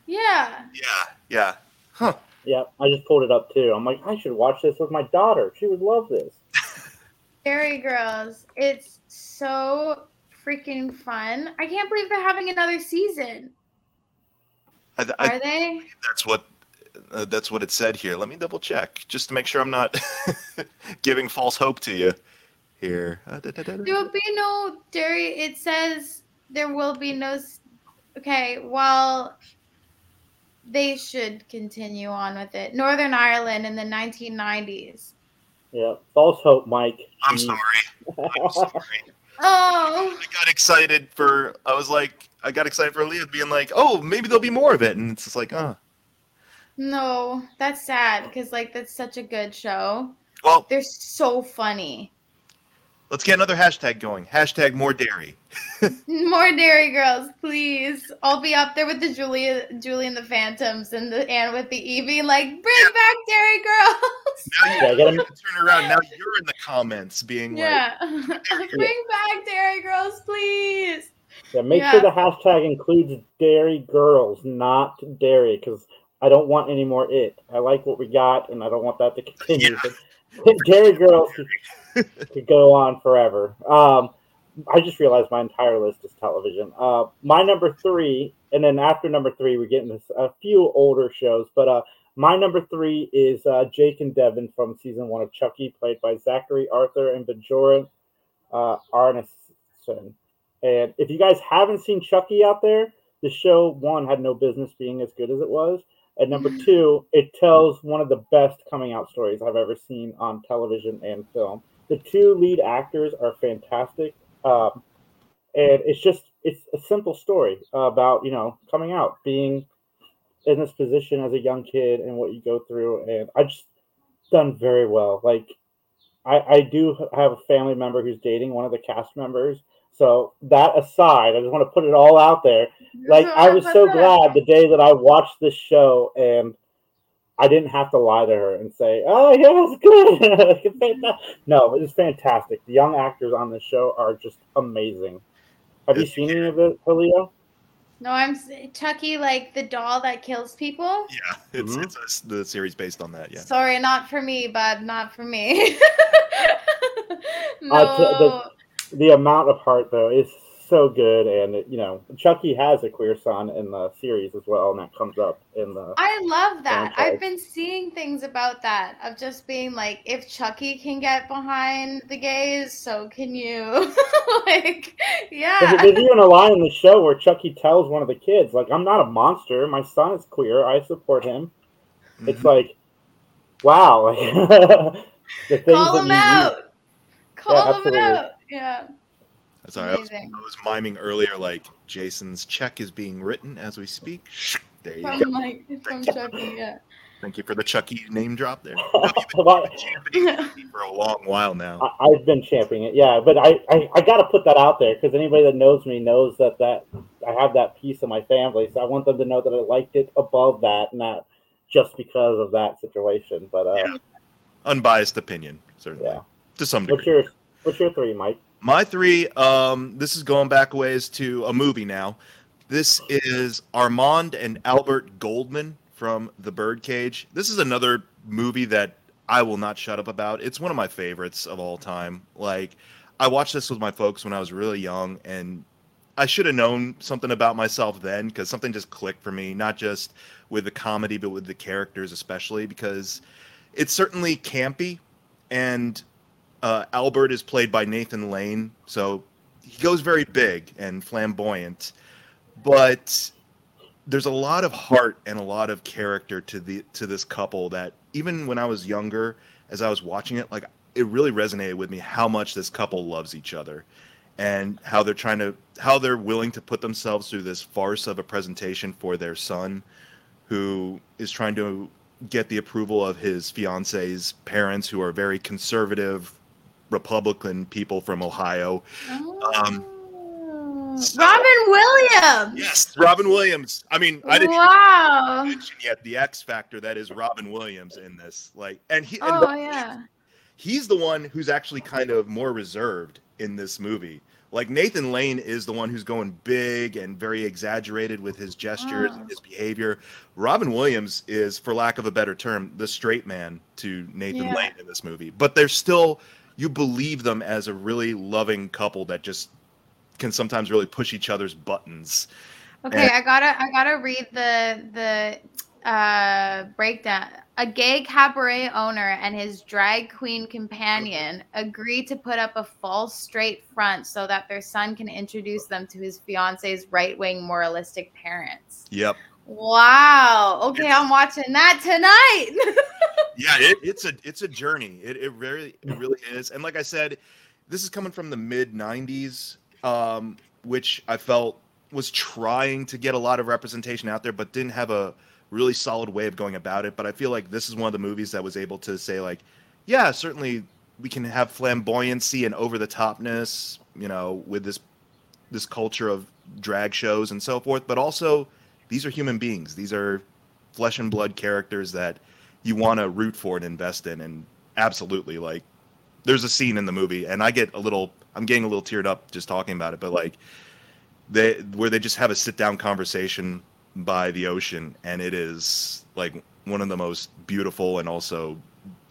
Yeah. Yeah, yeah. Huh. Yeah, I just pulled it up too. I'm like, I should watch this with my daughter. She would love this. Derry Girls. It's so freaking fun. I can't believe they're having another season. I, I, Are they? That's what uh, that's what it said here. Let me double check just to make sure I'm not giving false hope to you here. Uh, da, da, da, There will be no dairy. It says there will be no. Okay, well, they should continue on with it. Northern Ireland in the 1990s. Yeah, false hope, Mike. I'm sorry. I'm sorry. Oh, I got excited for. I was like, I got excited for Leah being like, oh, maybe there'll be more of it, and it's just like, oh, no, that's sad because, like, that's such a good show. well, They're so funny. Let's get another hashtag going. Hashtag more dairy. More Derry Girls, please. I'll be up there with the Julia, Julie and the Phantoms, and the and with the Evie, like bring back Derry Girls. Now you Yeah, get 'em- turn around. Now you're in the comments being Yeah, bring back Derry Girls, please. Yeah, make Yeah. sure the hashtag includes dairy girls, not dairy, because I don't want any more it. I like what we got, and I don't want that to continue. But dairy girls could, go on forever. Um, I just realized my entire list is television. Uh, my number three, and then after number three, we get into a few older shows, but uh, my number three is uh, Jake and Devin from season one of Chucky, played by Zachary Arthur and Björgvin uh, Arnarson. And if you guys haven't seen Chucky out there, the show one had no business being as good as it was. And number two, it tells one of the best coming out stories I've ever seen on television and film. The two lead actors are fantastic. Um, and it's just it's a simple story about you know coming out being in this position as a young kid and what you go through and i just done very well like i i do have a family member who's dating one of the cast members so that aside i just want to put it all out there like i was so glad the day that i watched this show and i didn't have to lie to her and say oh yeah it's good It's fantastic." no it's fantastic the young actors on this show are just amazing have you seen any of it Julio? No, I'm s- Chucky, like the doll that kills people. Yeah, it's Mhm. it's a s the series based on that. Yeah. Sorry, not for me, bud. Not for me. no. Uh, t- the amount of heart though is so good and you know chucky has a queer son in the series as well and that comes up in the I love that. franchise. I've been seeing things about that of just being like, if Chucky can get behind the gays, so can you. like, yeah. There's, there's even a line in the show where Chucky tells one of the kids, like, I'm not a monster. My son is queer. I support him. It's Mhm. like, wow. The things Call that him you out. Call him absolutely. out. Yeah. Sorry, I was, I was miming earlier, like Jason's check is being written as we speak. There you go. From like from Chucky, yeah. Thank you for the Chucky name drop there. Well, for a long while now. I- I've been championing it, yeah, but I, I, I got to put that out there because anybody that knows me knows that, that I have that piece of my family, so I want them to know that I liked it above that not just because of that situation. But uh, Yeah. Unbiased opinion, certainly. Yeah. To some what's degree. your what's your three, Mike? My three, um, this is going back a ways to a movie now. This is Armand and Albert Goldman from The Birdcage. This is another movie that I will not shut up about. It's one of my favorites of all time. Like, I watched this with my folks when I was really young, and I should have known something about myself then because something just clicked for me, not just with the comedy, but with the characters, especially because it's certainly campy and uh, Albert is played by Nathan Lane, so he goes very big and flamboyant, but there's a lot of heart and a lot of character to the to this couple that even when I was younger, as I was watching it, like it really resonated with me how much this couple loves each other and how they're trying to how they're willing to put themselves through this farce of a presentation for their son who is trying to get the approval of his fiance's parents who are very conservative republican people from ohio Um, Oh. so- Robin Williams. yes robin williams i mean i didn't Wow. mention yet the x factor that is robin williams in this like and he and Oh yeah. he's the one who's actually kind of more reserved in this movie. Like Nathan Lane is the one who's going big and very exaggerated with his gestures Oh. and his behavior. Robin Williams is, for lack of a better term, the straight man to Nathan Yeah. Lane in this movie. But they're still you believe them as a really loving couple that just can sometimes really push each other's buttons. Okay, I gotta I gotta read the the uh breakdown. A gay cabaret owner and his drag queen companion agree to put up a false straight front so that their son can introduce them to his fiance's right wing moralistic parents. Yep. Wow. Okay, I'm watching that tonight. yeah it, it's a it's a journey. It, it really it really is. And like i said this is coming from the mid 90s um which i felt was trying to get a lot of representation out there but didn't have a really solid way of going about it. But i feel like this is one of the movies that was able to say like yeah certainly we can have flamboyancy and over the topness you know with this this culture of drag shows and so forth. But also these are human beings. These are flesh and blood characters that you want to root for and invest in and absolutely like there's a scene in the movie and i get a little i'm getting a little teared up just talking about it but like they where they just have a sit down conversation by the ocean and it is like one of the most beautiful and also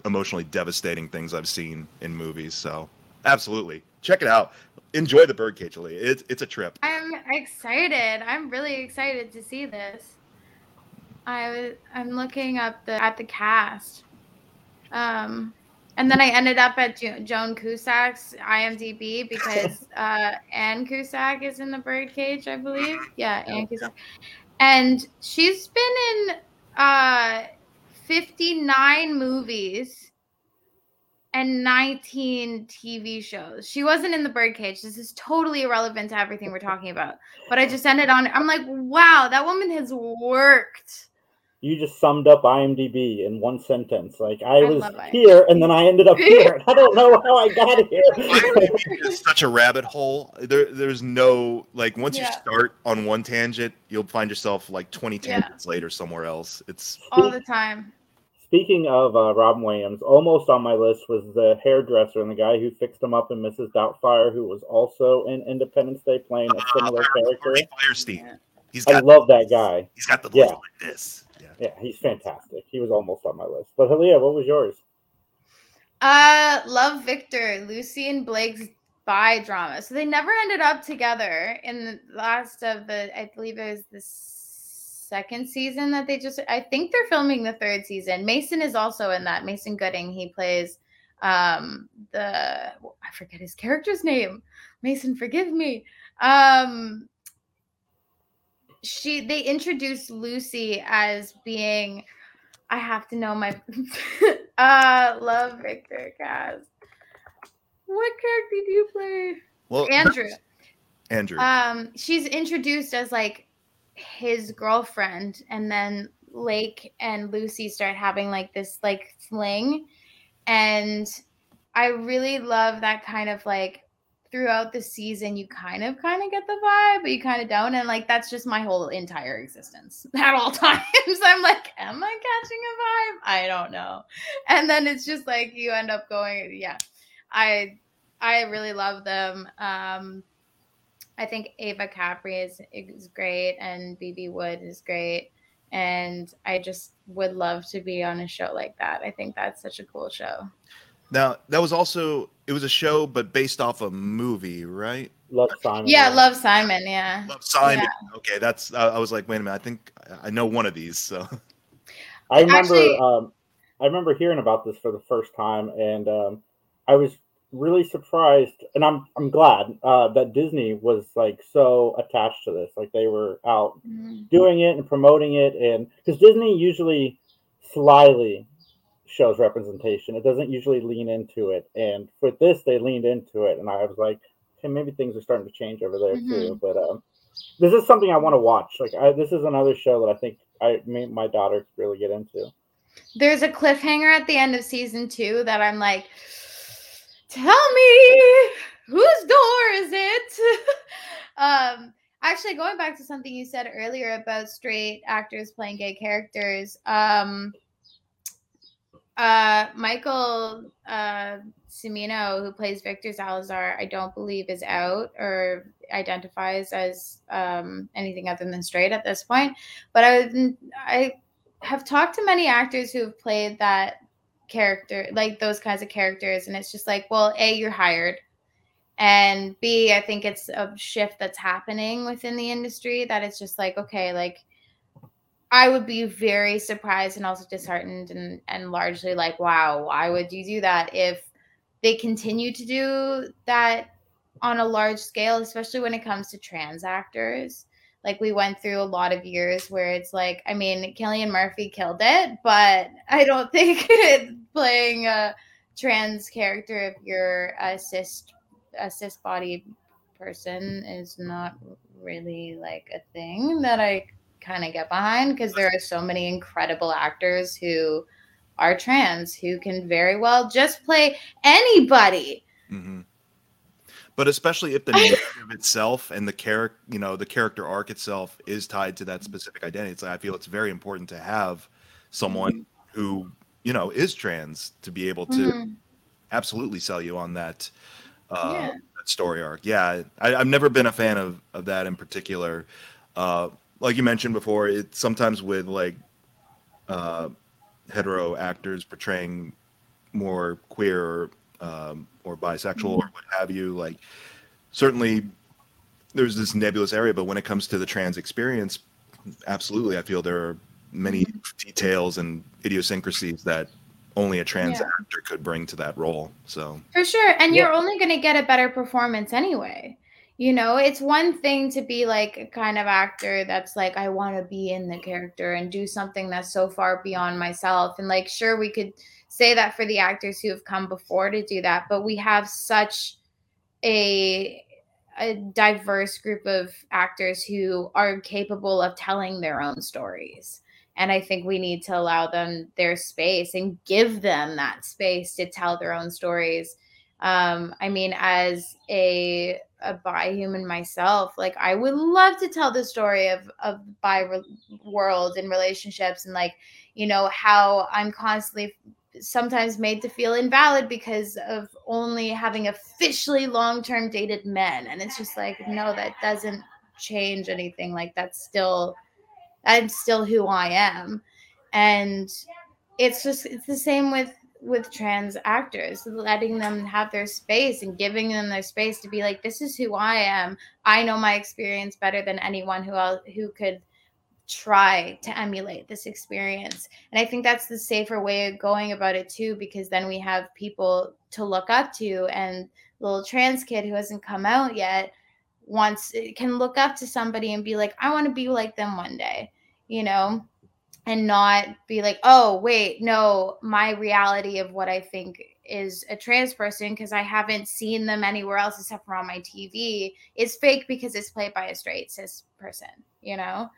emotionally devastating things i've seen in movies so absolutely check it out enjoy the birdcage Lee. it's it's a trip I'm excited. I'm really excited to see this. I was I'm looking up the at the cast. Um and then I ended up at jo- Joan Cusack's IMDb because uh Ann Cusack is in the birdcage, I believe. Yeah, Ann Cusack. And she's been in uh 59 movies and 19 TV shows. She wasn't in the birdcage. This is totally irrelevant to everything we're talking about. But I just ended on I'm like, wow, that woman has worked. You just summed up IMDb in one sentence. Like I I was here and then I ended up here. I don't know how I got here. it's such a rabbit hole. There, there's no like once you start on one tangent, you'll find yourself like 20 Yeah. tangents later somewhere else. It's All the time. Speaking of uh, Robin Williams, almost on my list was the hairdresser and the guy who fixed him up in Mrs. Doubtfire, who was also in Independence Day playing a similar character. Harvey Fierstein. He's I got love that guy. he's got the Yeah. like this. Yeah. He's fantastic. He was almost on my list. But Hallea, what was yours? Uh Love Victor, Lucy and Blake's bi drama. So they never ended up together in the last of the I believe it was the second season that they just I think they're filming the third season. Mason is also in that. Mason Gooding, he plays um the I forget his character's name. Mason, forgive me. Um she they introduced Lucy as being I have to know my uh love Victor cast. What character do you play? Well, Andrew. Andrew. Um, she's introduced as like his girlfriend, and then Lake and Lucy start having like this like fling, and I really love that kind of like throughout the season you kind of kind of get the vibe, but you kind of don't. And like that's just my whole entire existence at all times. I'm like, am I catching a vibe? I don't know. And then it's just like you end up going, yeah. I I really love them. Um I think Ava Capri is is great and Bebe Wood is great. And I just would love to be on a show like that. I think that's such a cool show. Now that was also it was a show, but based off a movie, right? Love Simon. Yeah, Love Simon. Yeah. Love Simon. Yeah. Okay, that's. Uh, I was like, wait a minute. I think I know one of these. So. I remember. Actually, um, I remember hearing about this for the first time, and um, I was really surprised, and I'm I'm glad uh, that Disney was like so attached to this. Like they were out mm-hmm. doing it and promoting it, and because Disney usually slyly shows representation. It doesn't usually lean into it. And with this, they leaned into it. And I was like, okay, maybe things are starting to change over there mm-hmm. too. But um, this is something I want to watch. Like, I, this is another show that I think I my daughter could really get into. There's a cliffhanger at the end of season two that I'm like, tell me whose door is it? um, actually, going back to something you said earlier about straight actors playing gay characters. Um, uh, Michael uh, Cimino, who plays Victor Salazar, I don't believe is out or identifies as um, anything other than straight at this point. But I, I have talked to many actors who have played that character, like those kinds of characters, and it's just like, well, a you're hired, and b I think it's a shift that's happening within the industry that it's just like, okay, like I would be very surprised and also disheartened and, and largely like, wow, why would you do that if they continue to do that on a large scale, especially when it comes to trans actors? Like we went through a lot of years where it's like, I mean, Cillian Murphy killed it, but I don't think playing a trans character if you're a cis a cis body person is not really like a thing that I kind of get behind because there are so many incredible actors who are trans who can very well just play anybody. Mm-hmm. But especially if the narrative itself and the character, you know, the character arc itself is tied to that specific identity. It's, I feel it's very important to have someone mm-hmm. who, you know, is trans to be able to mm-hmm. absolutely sell you on that, uh, yeah. that story arc. Yeah, I, have never been a fan of, of that in particular. Uh, like you mentioned before, it sometimes with like uh, hetero actors portraying more queer or, um, or bisexual or what have you. Like certainly there's this nebulous area, but when it comes to the trans experience, absolutely, I feel there are many details and idiosyncrasies that only a trans yeah. actor could bring to that role. So for sure, and yeah. you're only going to get a better performance anyway you know it's one thing to be like a kind of actor that's like i want to be in the character and do something that's so far beyond myself. And like sure we could say that for the actors who have come before to do that but we have such a a diverse group of actors who are capable of telling their own stories. And i think we need to allow them their space and give them that space to tell their own stories. Um, i mean as a a bi human myself, like I would love to tell the story of of bi re- world and relationships and like you know how I'm constantly sometimes made to feel invalid because of only having officially long term dated men, and it's just like no, that doesn't change anything. Like that's still I'm still who I am, and it's just it's the same with with trans actors, letting them have their space and giving them their space to be like, this is who I am. I know my experience better than anyone who else who could try to emulate this experience. And I think that's the safer way of going about it too, because then we have people to look up to and little trans kid who hasn't come out yet wants can look up to somebody and be like, I want to be like them one day, you know? And not be like, oh, wait, no, my reality of what I think is a trans person because I haven't seen them anywhere else except for on my TV is fake because it's played by a straight cis person, you know?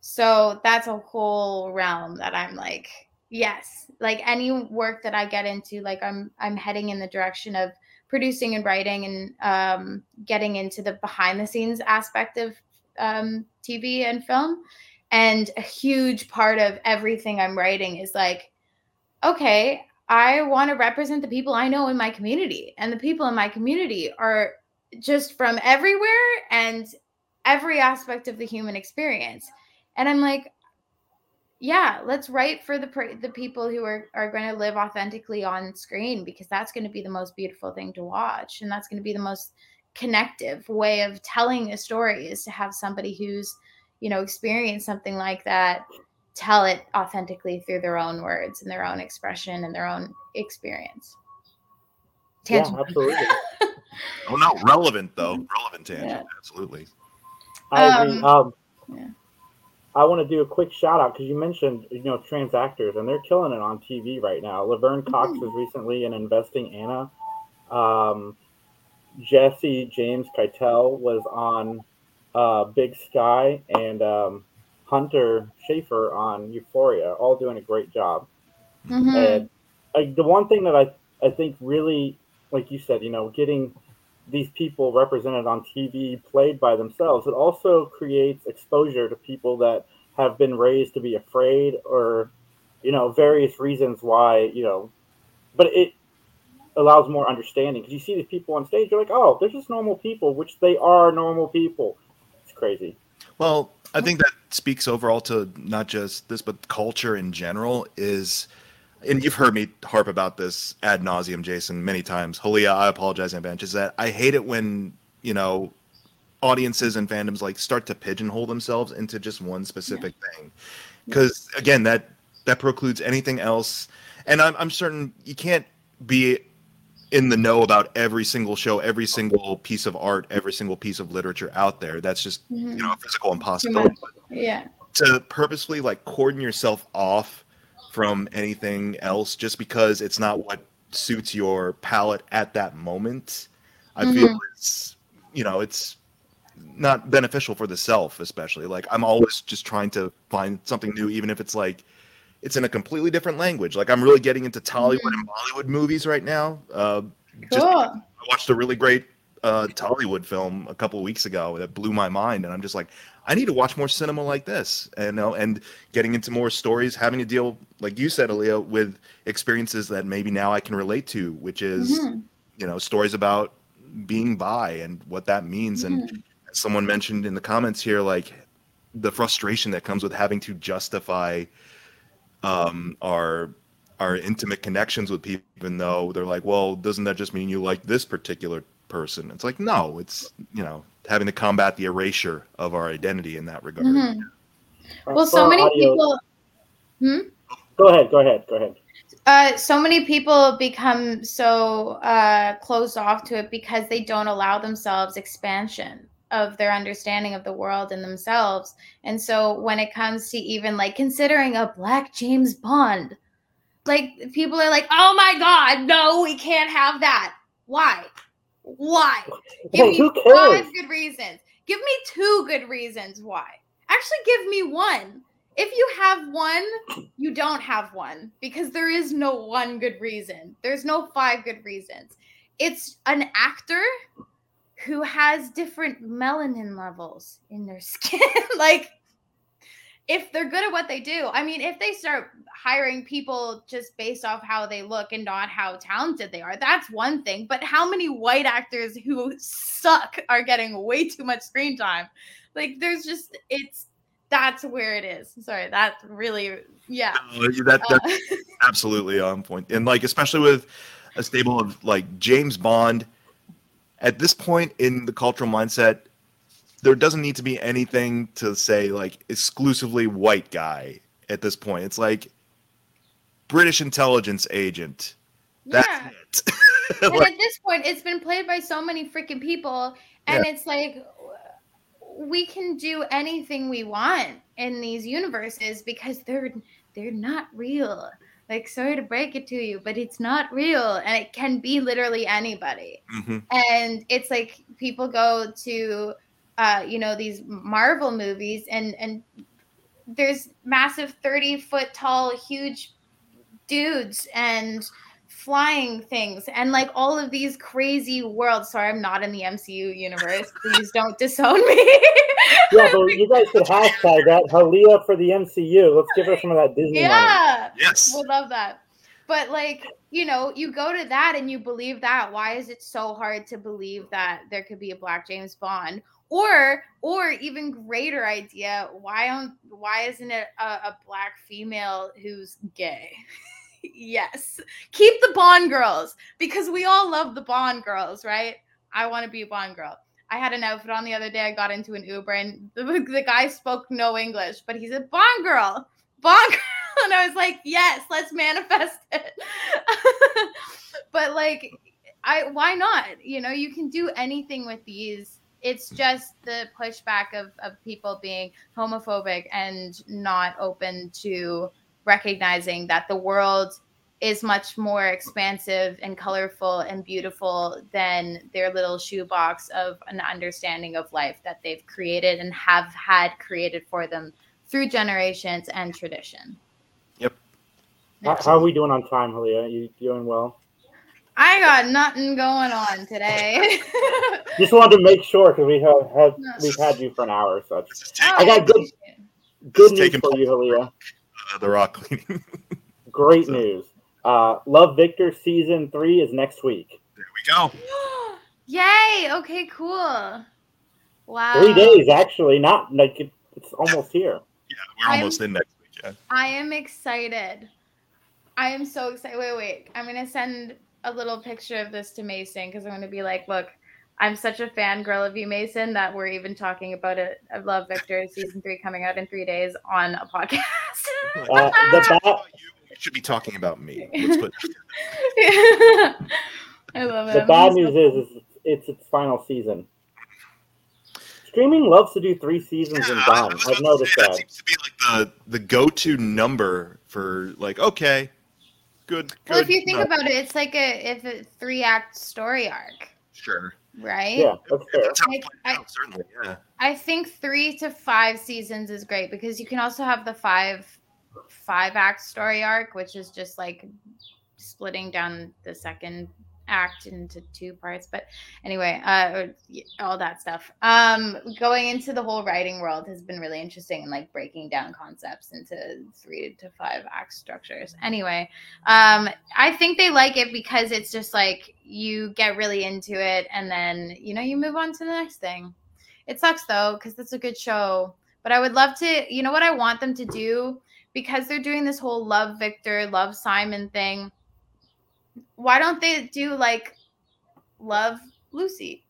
So that's a whole realm that I'm like, yes, like any work that I get into, like I'm I'm heading in the direction of producing and writing and um, getting into the behind the scenes aspect of um, TV and film. And a huge part of everything I'm writing is like, okay, I want to represent the people I know in my community. And the people in my community are just from everywhere and every aspect of the human experience. And I'm like, yeah, let's write for the the people who are are going to live authentically on screen because that's going to be the most beautiful thing to watch and that's going to be the most connective way of telling a story is to have somebody who's, you know, experience something like that tell it authentically through their own words and their own expression and their own experience. Tangent. Yeah, absolutely. oh, not relevant though. Relevant tangent, yeah. absolutely. I agree. Um, um yeah. I want to do a quick shout out because you mentioned you know trans actors and they're killing it on TV right now. Laverne Cox mm-hmm. was recently in Inventing Anna. Um, Jesse James Keitel was on uh, Big Sky and um, Hunter Schafer on Euphoria, all doing a great job. Mm-hmm. And like, the one thing that I I think really, like you said, you know, getting these people represented on TV played by themselves, it also creates exposure to people that have been raised to be afraid or, you know, various reasons why, you know, but it allows more understanding because you see these people on stage, you're like, oh, they're just normal people, which they are normal people. It's crazy. Well, I think that speaks overall to not just this, but culture in general is and you've heard me harp about this ad nauseum, Jason, many times. Hallea, I apologize in advance. Is that I hate it when you know audiences and fandoms like start to pigeonhole themselves into just one specific yeah. thing, because again, that that precludes anything else. And I'm, I'm certain you can't be in the know about every single show, every single piece of art, every single piece of literature out there. That's just mm-hmm. you know a physical impossibility. Yeah. To purposefully like cordon yourself off from anything else just because it's not what suits your palate at that moment. I mm-hmm. feel it's you know it's not beneficial for the self, especially. Like I'm always just trying to find something new, even if it's like it's in a completely different language. Like I'm really getting into Tollywood mm-hmm. and Bollywood movies right now. Uh, cool. I watched a really great uh, Tollywood film a couple of weeks ago that blew my mind, and I'm just like, I need to watch more cinema like this, and you know, and getting into more stories, having to deal, like you said, Aaliyah, with experiences that maybe now I can relate to, which is, mm-hmm. you know, stories about being bi and what that means. Mm-hmm. And someone mentioned in the comments here, like the frustration that comes with having to justify um, our our intimate connections with people, even though they're like, well, doesn't that just mean you like this particular person? It's like, no, it's you know, having to combat the erasure of our identity in that regard. Mm-hmm. Well, so many audio. people. Hmm? Go ahead. Go ahead. Go ahead. Uh, so many people become so uh, closed off to it because they don't allow themselves expansion of their understanding of the world and themselves. And so when it comes to even like considering a black James Bond, like people are like, "Oh my god, no, we can't have that." Why? Why? Give me five good reasons. Give me two good reasons why. Actually, give me one. If you have one, you don't have one because there is no one good reason. There's no five good reasons. It's an actor who has different melanin levels in their skin. like, if they're good at what they do, I mean, if they start hiring people just based off how they look and not how talented they are. That's one thing. But how many white actors who suck are getting way too much screen time? Like there's just it's that's where it is. Sorry, that really yeah. that that's uh, absolutely on point. And like especially with a stable of like James Bond at this point in the cultural mindset there doesn't need to be anything to say like exclusively white guy at this point. It's like British intelligence agent. That's yeah. it. and at this point, it's been played by so many freaking people, and yeah. it's like we can do anything we want in these universes because they're they're not real. Like, sorry to break it to you, but it's not real, and it can be literally anybody. Mm-hmm. And it's like people go to, uh, you know, these Marvel movies, and and there's massive 30 foot tall, huge dudes and flying things and like all of these crazy worlds. Sorry, I'm not in the MCU universe. Please don't disown me. yeah, but you guys could hashtag that Hallea for the MCU. Let's give her some of that Disney yeah. money. Yes. We'll love that. But like, you know, you go to that and you believe that. Why is it so hard to believe that there could be a black James Bond? Or or even greater idea, why don't why isn't it a, a black female who's gay? yes. Keep the Bond girls because we all love the Bond girls, right? I want to be a Bond girl. I had an outfit on the other day. I got into an Uber and the, the guy spoke no English, but he said Bond girl, Bond girl. And I was like, yes, let's manifest it. but like, I why not? You know, you can do anything with these. It's just the pushback of, of people being homophobic and not open to recognizing that the world is much more expansive and colorful and beautiful than their little shoebox of an understanding of life that they've created and have had created for them through generations and tradition. Yep. How, how are we doing on time, Hallea? You doing well? I got nothing going on today. Just wanted to make sure because we have, have we've had you for an hour so such. Oh, I got good good news taking for you, Hallea. Uh, the rock cleaning. Great So- news. Uh, Love Victor season three is next week. there we go. Yay! Okay, cool. Wow. Three days, actually. Not like it, it's almost here. Yeah, we're I'm- almost in next week. Yeah. I am excited. I am so excited. Wait, wait. I'm gonna send a little picture of this to Mason because I'm gonna be like, look, I'm such a fangirl of you, Mason, that we're even talking about it. I love Victor season three coming out in three days on a podcast. Uh, the bat, You should be talking about me. Let's put I love it. the bad news is, is it's its final season. Streaming loves to do three seasons and Yeah, I done. was I've noticed say, that. seems to be like the the go-to number for like okay, good. good Well, if you think no, about it, it's like a if a three act story arc, sure, right? Yeah, that's fair. that's Like, I- out, certainly, yeah. I think three to five seasons is great because you can also have the five five act story arc, which is just like splitting down the second act into two parts. But anyway, uh, all that stuff. Um, going into the whole writing world has been really interesting and like breaking down concepts into three to five act structures. Anyway, um, I think they like it because it's just like you get really into it and then you know you move on to the next thing. It sucks though, because it's a good show. But I would love to, you know what I want them to do? Because they're doing this whole love Victor, love Simon thing. Why don't they do like love Lucy,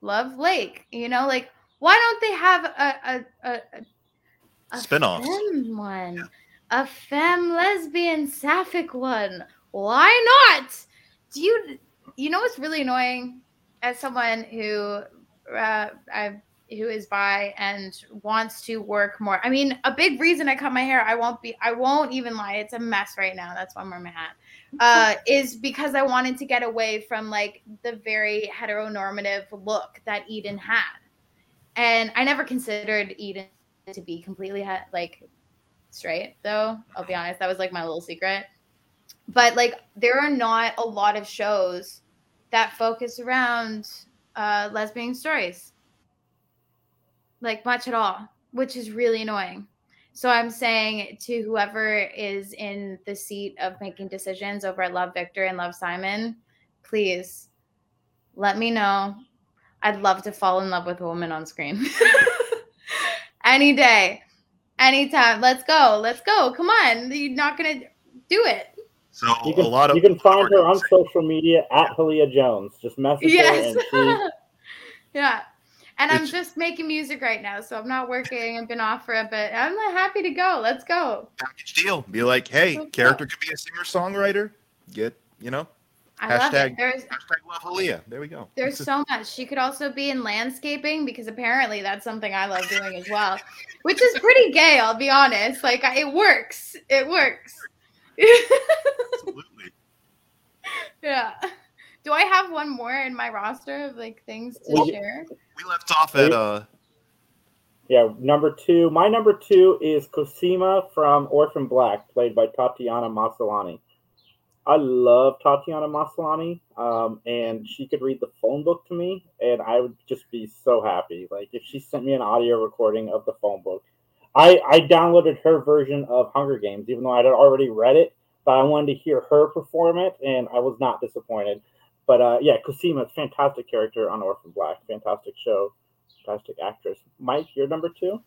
love Lake? You know, like why don't they have a a a, a, femme one, a femme lesbian sapphic one? Why not? Do you you know what's really annoying as someone who uh, I who is bi and wants to work more. I mean, a big reason I cut my hair, I won't be I won't even lie, it's a mess right now. That's why I'm wearing my hat. Uh, is because I wanted to get away from like the very heteronormative look that Eden had. And I never considered Eden to be completely like straight though. I'll be honest, that was like my little secret. But like there are not a lot of shows that focus around uh, lesbian stories like much at all, which is really annoying. So I'm saying to whoever is in the seat of making decisions over Love Victor and Love Simon, please let me know. I'd love to fall in love with a woman on screen. Any day, anytime. Let's go. Let's go. Come on. You're not going to do it. So You can, a lot of you can find her on social media at Hallea Jones. Just message Yes. her and she yeah. And I'm just making music right now, so I'm not working. I've been off for a bit. I'm happy to go. Let's go. package deal. Be like, hey, Let's character could be a singer songwriter. Get you know, I love Hashtag- it. There's hashtag love Hallea. There we go. there's so much. She could also be in landscaping because apparently that's something I love doing as well, which is pretty gay. I'll be honest. Like it works. It works. Absolutely. yeah. Do I have one more in my roster of like things to Well, share? We left off at uh Yeah, number two. My number two is Cosima from Orphan Black, played by Tatiana Maslany. I love Tatiana Maslany, um, and she could read the phone book to me, and I would just be so happy. Like if she sent me an audio recording of the phone book, I I downloaded her version of Hunger Games, even though I had already read it, but I wanted to hear her perform it, and I was not disappointed. But uh, yeah, Cosima, fantastic character on Orphan Black, fantastic show, fantastic actress. Mike, you're number two.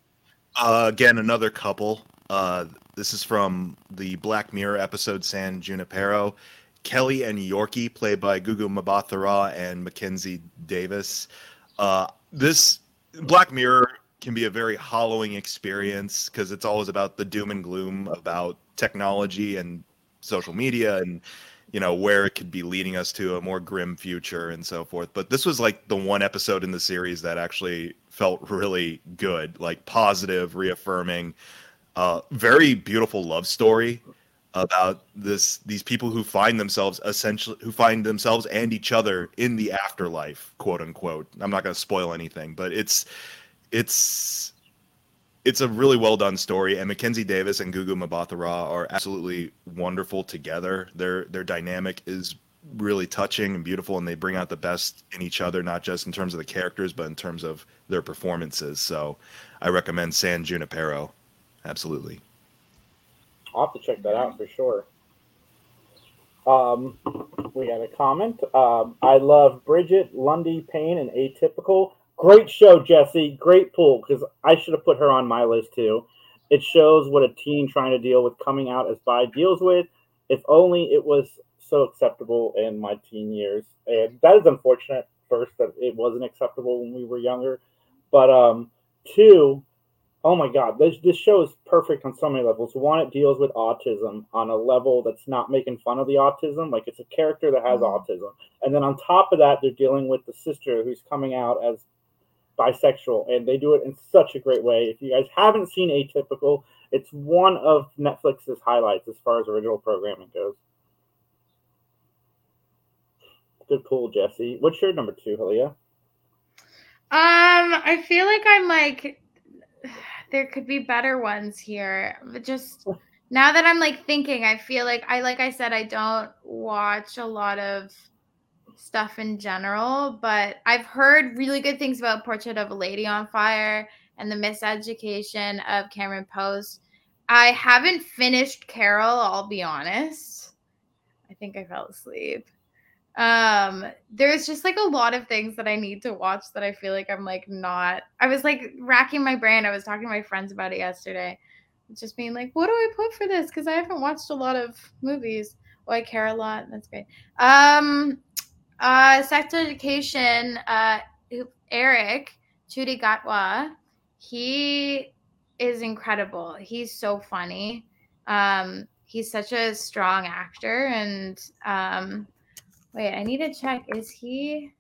Uh, again, another couple. Uh, this is from the Black Mirror episode San Junipero. Kelly and Yorkie, played by Gugu Mbatha-Raw and Mackenzie Davis. Uh, this Black Mirror can be a very hollowing experience because it's always about the doom and gloom about technology and social media and you know where it could be leading us to a more grim future and so forth. But this was like the one episode in the series that actually felt really good like positive reaffirming uh very beautiful love story about this these people who find themselves essentially who find themselves and each other in the afterlife quote unquote. I'm not going to spoil anything but it's it's it's a really well done story, and Mackenzie Davis and Gugu Mbatha-Raw are absolutely wonderful together. Their their dynamic is really touching and beautiful, and they bring out the best in each other, not just in terms of the characters, but in terms of their performances. So, I recommend San Junipero, absolutely. I'll have to check that out for sure. Um, we got a comment. Um, I love Brigette Lundy-Paine and Atypical. Great show, Jesse. Great pool because I should have put her on my list too. It shows what a teen trying to deal with coming out as bi deals with. If only it was so acceptable in my teen years. And that is unfortunate. First, that it wasn't acceptable when we were younger, but um, two, oh my god, this this show is perfect on so many levels. One, it deals with autism on a level that's not making fun of the autism, like it's a character that has mm-hmm. autism, and then on top of that, they're dealing with the sister who's coming out as bisexual, and they do it in such a great way. If you guys haven't seen Atypical, it's one of Netflix's highlights as far as original programming goes. Good pull, Jesse. What's your number two, Hallea? Um, I feel like I'm like there could be better ones here. But just now that I'm like thinking, I feel like I like I said I don't watch a lot of stuff in general, but I've heard really good things about Portrait of a Lady on Fire and the miseducation of Cameron Post. I haven't finished Carol, I'll be honest. I think I fell asleep. Um, there's just like a lot of things that I need to watch that I feel like I'm like not. I was like racking my brain. I was talking to my friends about it yesterday. Just being like, what do I put for this? Because I haven't watched a lot of movies. Oh, I care a lot. That's great. Um, uh, sex education, uh, Eric Ncuti Gatwa, he is incredible. He's so funny. Um, he's such a strong actor. And um, wait, I need to check. Is he?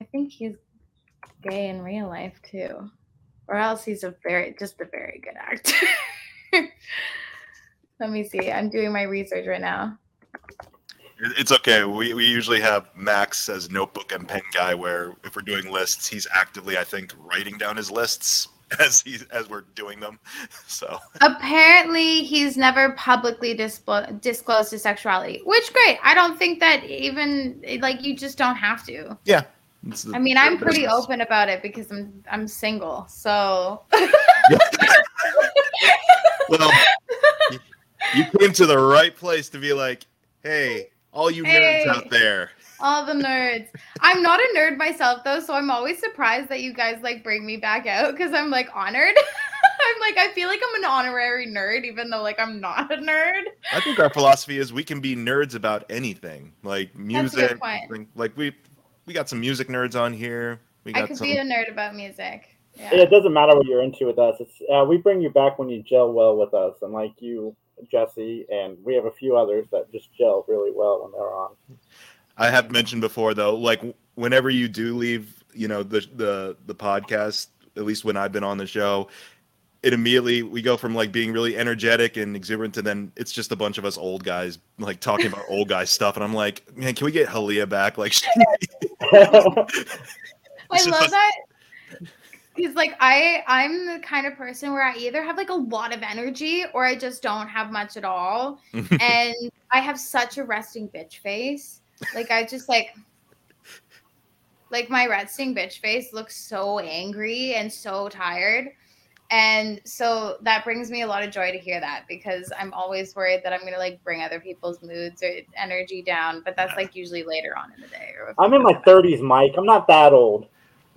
I think he's gay in real life too, or else he's a very just a very good actor. Let me see. I'm doing my research right now. It's okay. We, we usually have Max as notebook and pen guy, where if we're doing lists, he's actively, I think, writing down his lists as he as we're doing them. So apparently, he's never publicly disclosed disclosed his sexuality, which great. I don't think that even like you just don't have to. Yeah. I mean, I'm pretty business. open about it because I'm I'm single, so. well, you, you came to the right place to be like, hey, all you hey, nerds out there. All the nerds. I'm not a nerd myself though, so I'm always surprised that you guys like bring me back out because I'm like honored. I'm like, I feel like I'm an honorary nerd, even though like I'm not a nerd. I think our philosophy is we can be nerds about anything, like music. Like we we got some music nerds on here. We got I could some... be a nerd about music. Yeah. It doesn't matter what you're into with us. It's uh, we bring you back when you gel well with us, and like you Jesse, and we have a few others that just gel really well when they're on. I have mentioned before though, like whenever you do leave, you know, the the the podcast, at least when I've been on the show, it immediately we go from like being really energetic and exuberant to then it's just a bunch of us old guys like talking about old guy stuff, and I'm like, man, can we get Hallea back? Like, I love that. Because like I I'm the kind of person where I either have like a lot of energy or I just don't have much at all. and I have such a resting bitch face. Like I just like like my resting bitch face looks so angry and so tired. And so that brings me a lot of joy to hear that because I'm always worried that I'm gonna like bring other people's moods or energy down, but that's like usually later on in the day. Or I'm in my 30s, Mike. I'm not that old.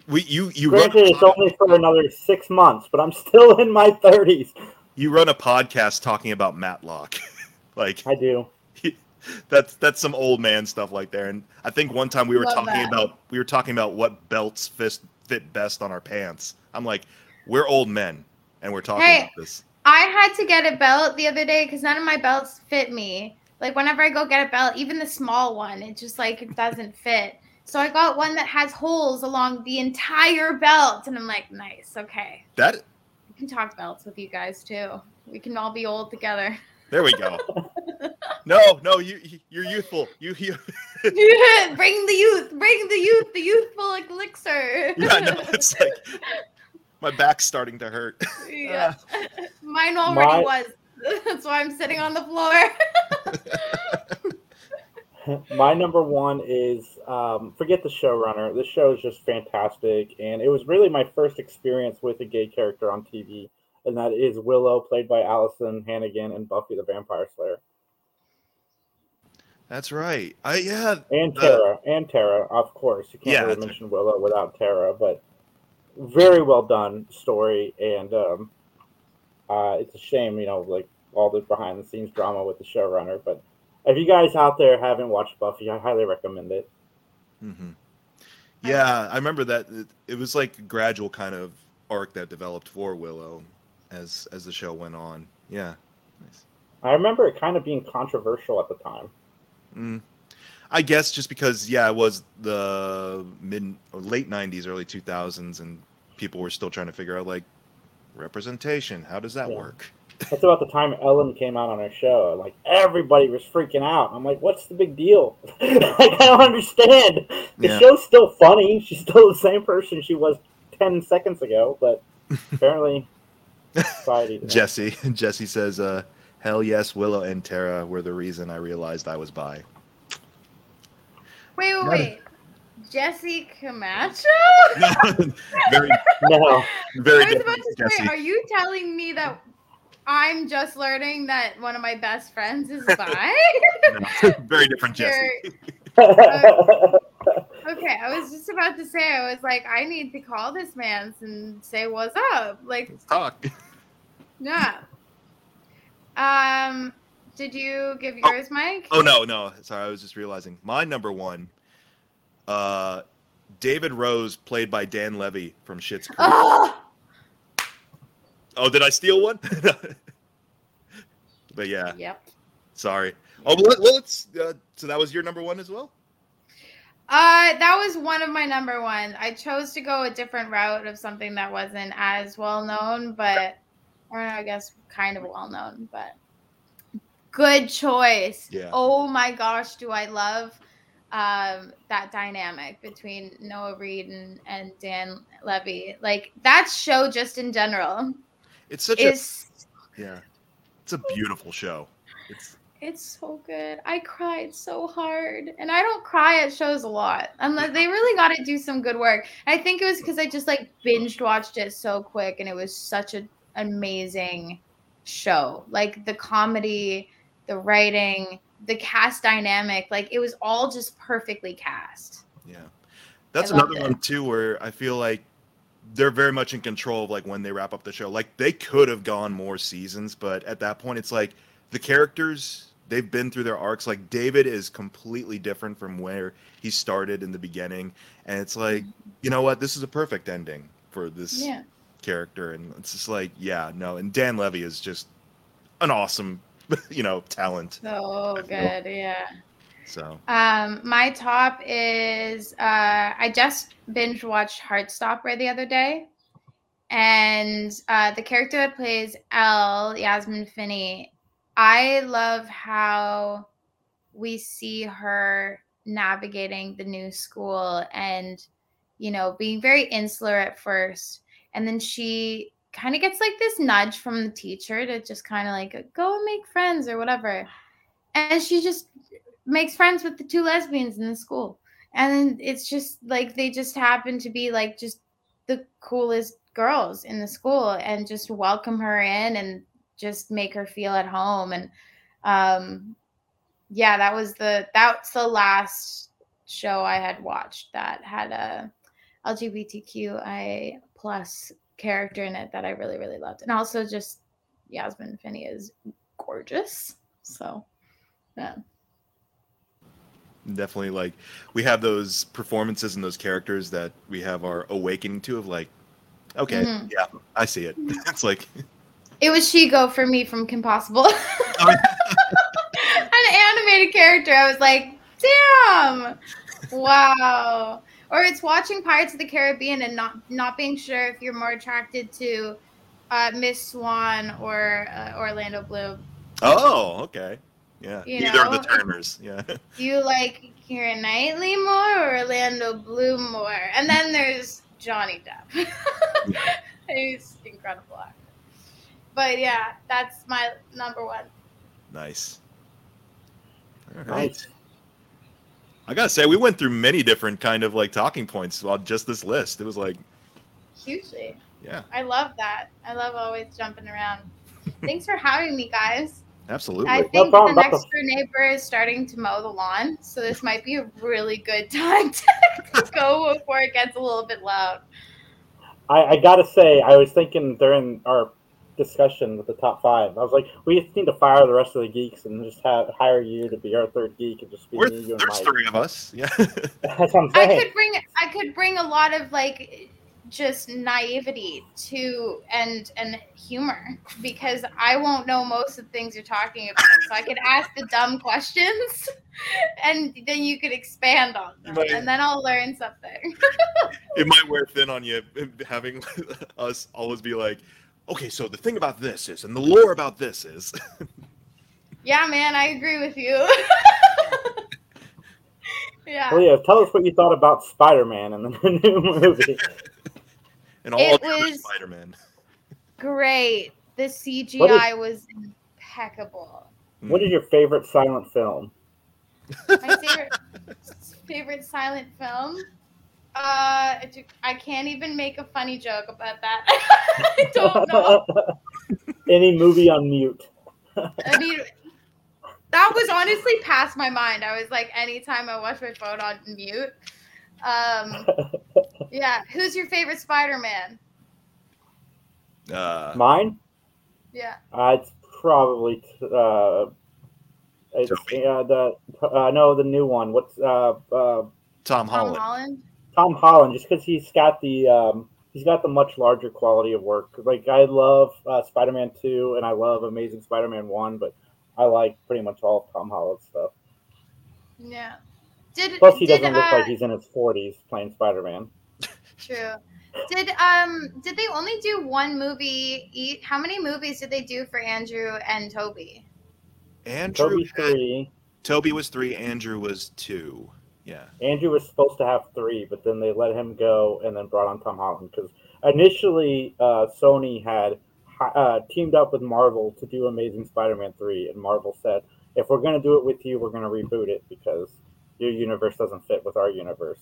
We you you Granted, run, it's only for another six months, but I'm still in my 30s. you run a podcast talking about Matlock, like I do. that's that's some old man stuff like there. And I think one time we were Love talking that. about we were talking about what belts fit fit best on our pants. I'm like, we're old men, and we're talking Hey. about this. I had to get a belt the other day because none of my belts fit me. Like whenever I go get a belt, even the small one, it just like it doesn't fit. So I got one that has holes along the entire belt, and I'm like, nice, okay. That We can talk belts with you guys too. We can all be old together. there we go. no, no, you you- you're youthful. You you. bring the youth, bring the youth, the youthful elixir. yeah, no, it's like my back's starting to hurt. Yeah. Uh, Mine already My- was. That's why I'm sitting on the floor. My number one is um, forget the showrunner. This show is just fantastic, and it was really my first experience with a gay character on TV, and that is Willow, played by Alyson Hannigan in Buffy the Vampire Slayer, That's right. I yeah. and Uh, Tara, and Tara, of course. You can't Yeah, really mention Willow without Tara, but very well done story, and um, uh, it's a shame, you know, like all the behind the scenes drama with the showrunner. But if you guys out there haven't watched Buffy, I highly recommend it. hmm Yeah, I remember that. It, it was like a gradual kind of arc that developed for Willow as as the show went on. Yeah. Nice. I remember it kind of being controversial at the time. Mm. I guess just because yeah, it was the mid or late '90s, early 2000s, and people were still trying to figure out like representation. How does that Yeah. work? That's about the time Ellen came out on her show. Like everybody was freaking out. I'm like, what's the big deal? like, I don't understand. The Yeah. show's still funny. She's still the same person she was ten seconds ago, but apparently society. Jesse Jesse says, uh, "Hell yes, Willow and Tara were the reason I realized I was bi." Wait, wait, Not a- wait. Jesse Camacho? very No, very I was about different, to Jesse. say, are you telling me that I'm just learning that one of my best friends is bi? No, very different Jesse. Okay, I was just about to say, I was like, I need to call this man and say what's up. Like, Let's talk. yeah. Um, did you give yours, Mike? Oh no, no, sorry, I was just realizing my number one. Uh, David Rose, played by Dan Levy from Schitt's Creek. Oh, Oh, did I steal one? but yeah, yep. sorry. Oh, well, well it's uh, so that was your number one as well. Uh, that was one of my number one. I chose to go a different route of something that wasn't as well known, but or I guess kind of well known, but good choice. Yeah. Oh my gosh, do I love um that dynamic between Noah Reid and, and Dan Levy. Like that show just in general It's such is a yeah, it's a beautiful show. It's It's so good. I cried so hard. And I don't cry at shows a lot. Unless they really got to do some good work. I think it was because I just like binged watched it so quick and it was such an amazing show. Like the comedy, the writing, the cast dynamic, like it was all just perfectly cast. yeah, that's another it. one too where I feel like they're very much in control of like when they wrap up the show. Like they could have gone more seasons, but at that point, it's like the characters they've been through their arcs. Like David is completely different from where he started in the beginning, and it's like mm-hmm. you know what, this is a perfect ending for this Yeah. character, and it's just like yeah, no, and Dan Levy is just an awesome you know talent. So good. Yeah. So. Um, my top is uh, I just binge watched Heartstopper the other day, and uh, the character that plays Elle, Yasmin Finney, I love how we see her navigating the new school and you know being very insular at first. And then she kind of gets like this nudge from the teacher to just kind of like go and make friends or whatever. And she just makes friends with the two lesbians in the school. And it's just like they just happen to be like just the coolest girls in the school and just welcome her in and just make her feel at home. And um yeah, that was the that's the last show I had watched that had a LGBTQI plus character in it that I really, really loved. And also just Yasmin Finney is gorgeous. So yeah. Definitely like we have those performances and those characters that we have our awakening to of like, okay, Mhm. yeah, I see it. It's like It was Shego for me from Kim Possible. An animated character. I was like, damn. Wow. Or it's watching Pirates of the Caribbean and not not being sure if you're more attracted to uh, Miss Swann or uh, Orlando Bloom. Oh, okay. Yeah. You Either of the know? Turners. Yeah. Do you like Keira Knightley more or Orlando Bloom more? And then there's Johnny Depp. He's incredible actor. But yeah, that's my number one. Nice. All right. Nice. I gotta say, we went through many different kind of like talking points on just this list. It was like, Hugely. yeah, I love that. I love always jumping around. Thanks for having me, guys. Absolutely. I No think problem. the next door neighbor is starting to mow the lawn, so this might be a really good time to go before it gets a little bit loud. I, I gotta say, I was thinking during our discussion with the top five, I was like, we just need to fire the rest of the geeks and just have, hire you to be our third geek and just be We're, me, you, and there's Mike. three of us. Yeah. That's what I'm I could bring I could bring a lot of like just naivety to and and humor because I won't know most of the things you're talking about. So I could ask the dumb questions and then you could expand on them Right. and then I'll learn something. it might wear thin on you having us always be like, okay, so the thing about this is, and the lore about this is. Yeah, man, I agree with you. yeah. Well, yeah, tell us what you thought about Spider-Man and the new movie. And all It was- Spider-Man. Great. The CGI was impeccable. what is your favorite silent film? My favorite favorite silent film. Uh, I can't even make a funny joke about that. I don't know. Any movie on mute. I mean, that was honestly past my mind. I was like, anytime I watch my phone on mute. Um, yeah. Who's your favorite Spider-Man? Uh, Mine? Yeah. Uh, it's probably uh, it's Tobey? uh, the uh, no the new one. What's uh, uh, Tom Tom Holland. Holland. Tom Holland? Just because he's got the um, he's got the much larger quality of work. Like I love uh, Spider-Man two and I love Amazing Spider-Man one, but I like pretty much all of Tom Holland's stuff. Yeah. Did Plus, he did, doesn't look uh, like he's in his forties playing Spider-Man. True. Did um did they only do one movie Eat How many movies did they do for Andrew and Tobey? Andrew. Tobey had- three. Tobey was three. Andrew was two. Yeah. Andrew was supposed to have three, but then they let him go and then brought on Tom Holland because initially uh, Sony had uh, teamed up with Marvel to do Amazing Spider-Man three, and Marvel said, "If we're going to do it with you, we're going to reboot it because your universe doesn't fit with our universe."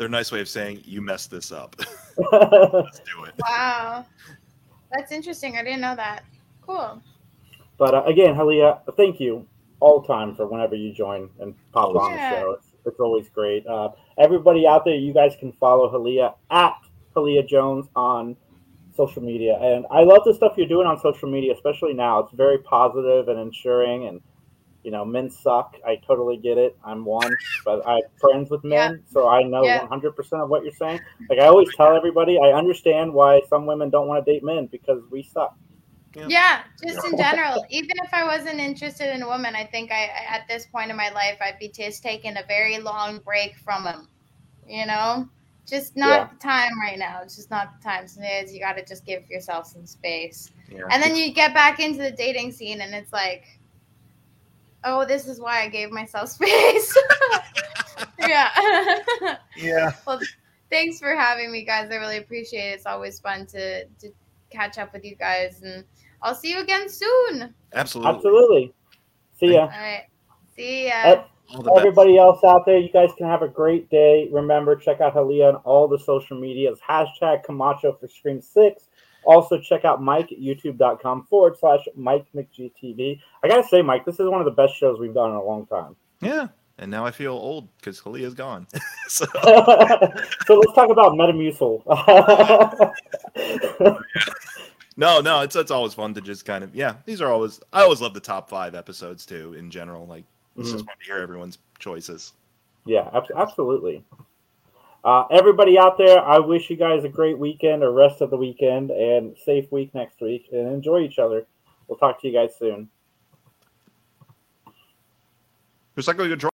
Their nice way of saying you messed this up. Let's do it. Wow. That's interesting. I didn't know that. Cool. but uh, again, Hallea, thank you all the time for whenever you join and pop on the show. It's, it's always great. Uh, everybody out there, you guys can follow Hallea at Hallea Jones on social media. And I love the stuff you're doing on social media, especially now. It's very positive and ensuring. And, you know, men suck. I totally get it. I'm one, but I'm friends with men. So I know Yeah. 100% of what you're saying. Like I always tell everybody, I understand why some women don't want to date men because we suck. Yeah. Yeah, just in general. Even if I wasn't interested in a woman, I think I at this point in my life I'd be just taking a very long break from them. You know? Just not Yeah. the time right now. It's just not the time. Some days you gotta just give yourself some space. Yeah. And then you get back into the dating scene and it's like, oh, this is why I gave myself space. yeah. yeah. Well, thanks for having me, guys. I really appreciate it. It's always fun to to catch up with you guys, and I'll see you again soon. Absolutely. Absolutely. See ya. All right. See ya. All best. Everybody else out there, you guys can have a great day. Remember, check out Hallea on all the social medias. Hashtag Camacho for Scream 6. Also, check out Mike at youtube.com forward slash Mike McGTV. I gotta say, Mike, this is one of the best shows we've done in a long time. Yeah. And now I feel old because Hallea's gone. so so let's talk about Metamucil. no, no, it's it's always fun to just kind of yeah. These are always I always love the top five episodes too. In general, like it's just mm-hmm. fun to hear everyone's choices. Yeah, ab- absolutely. Uh, everybody out there, I wish you guys a great weekend or rest of the weekend and safe week next week and enjoy each other. We'll talk to you guys soon. Recycle your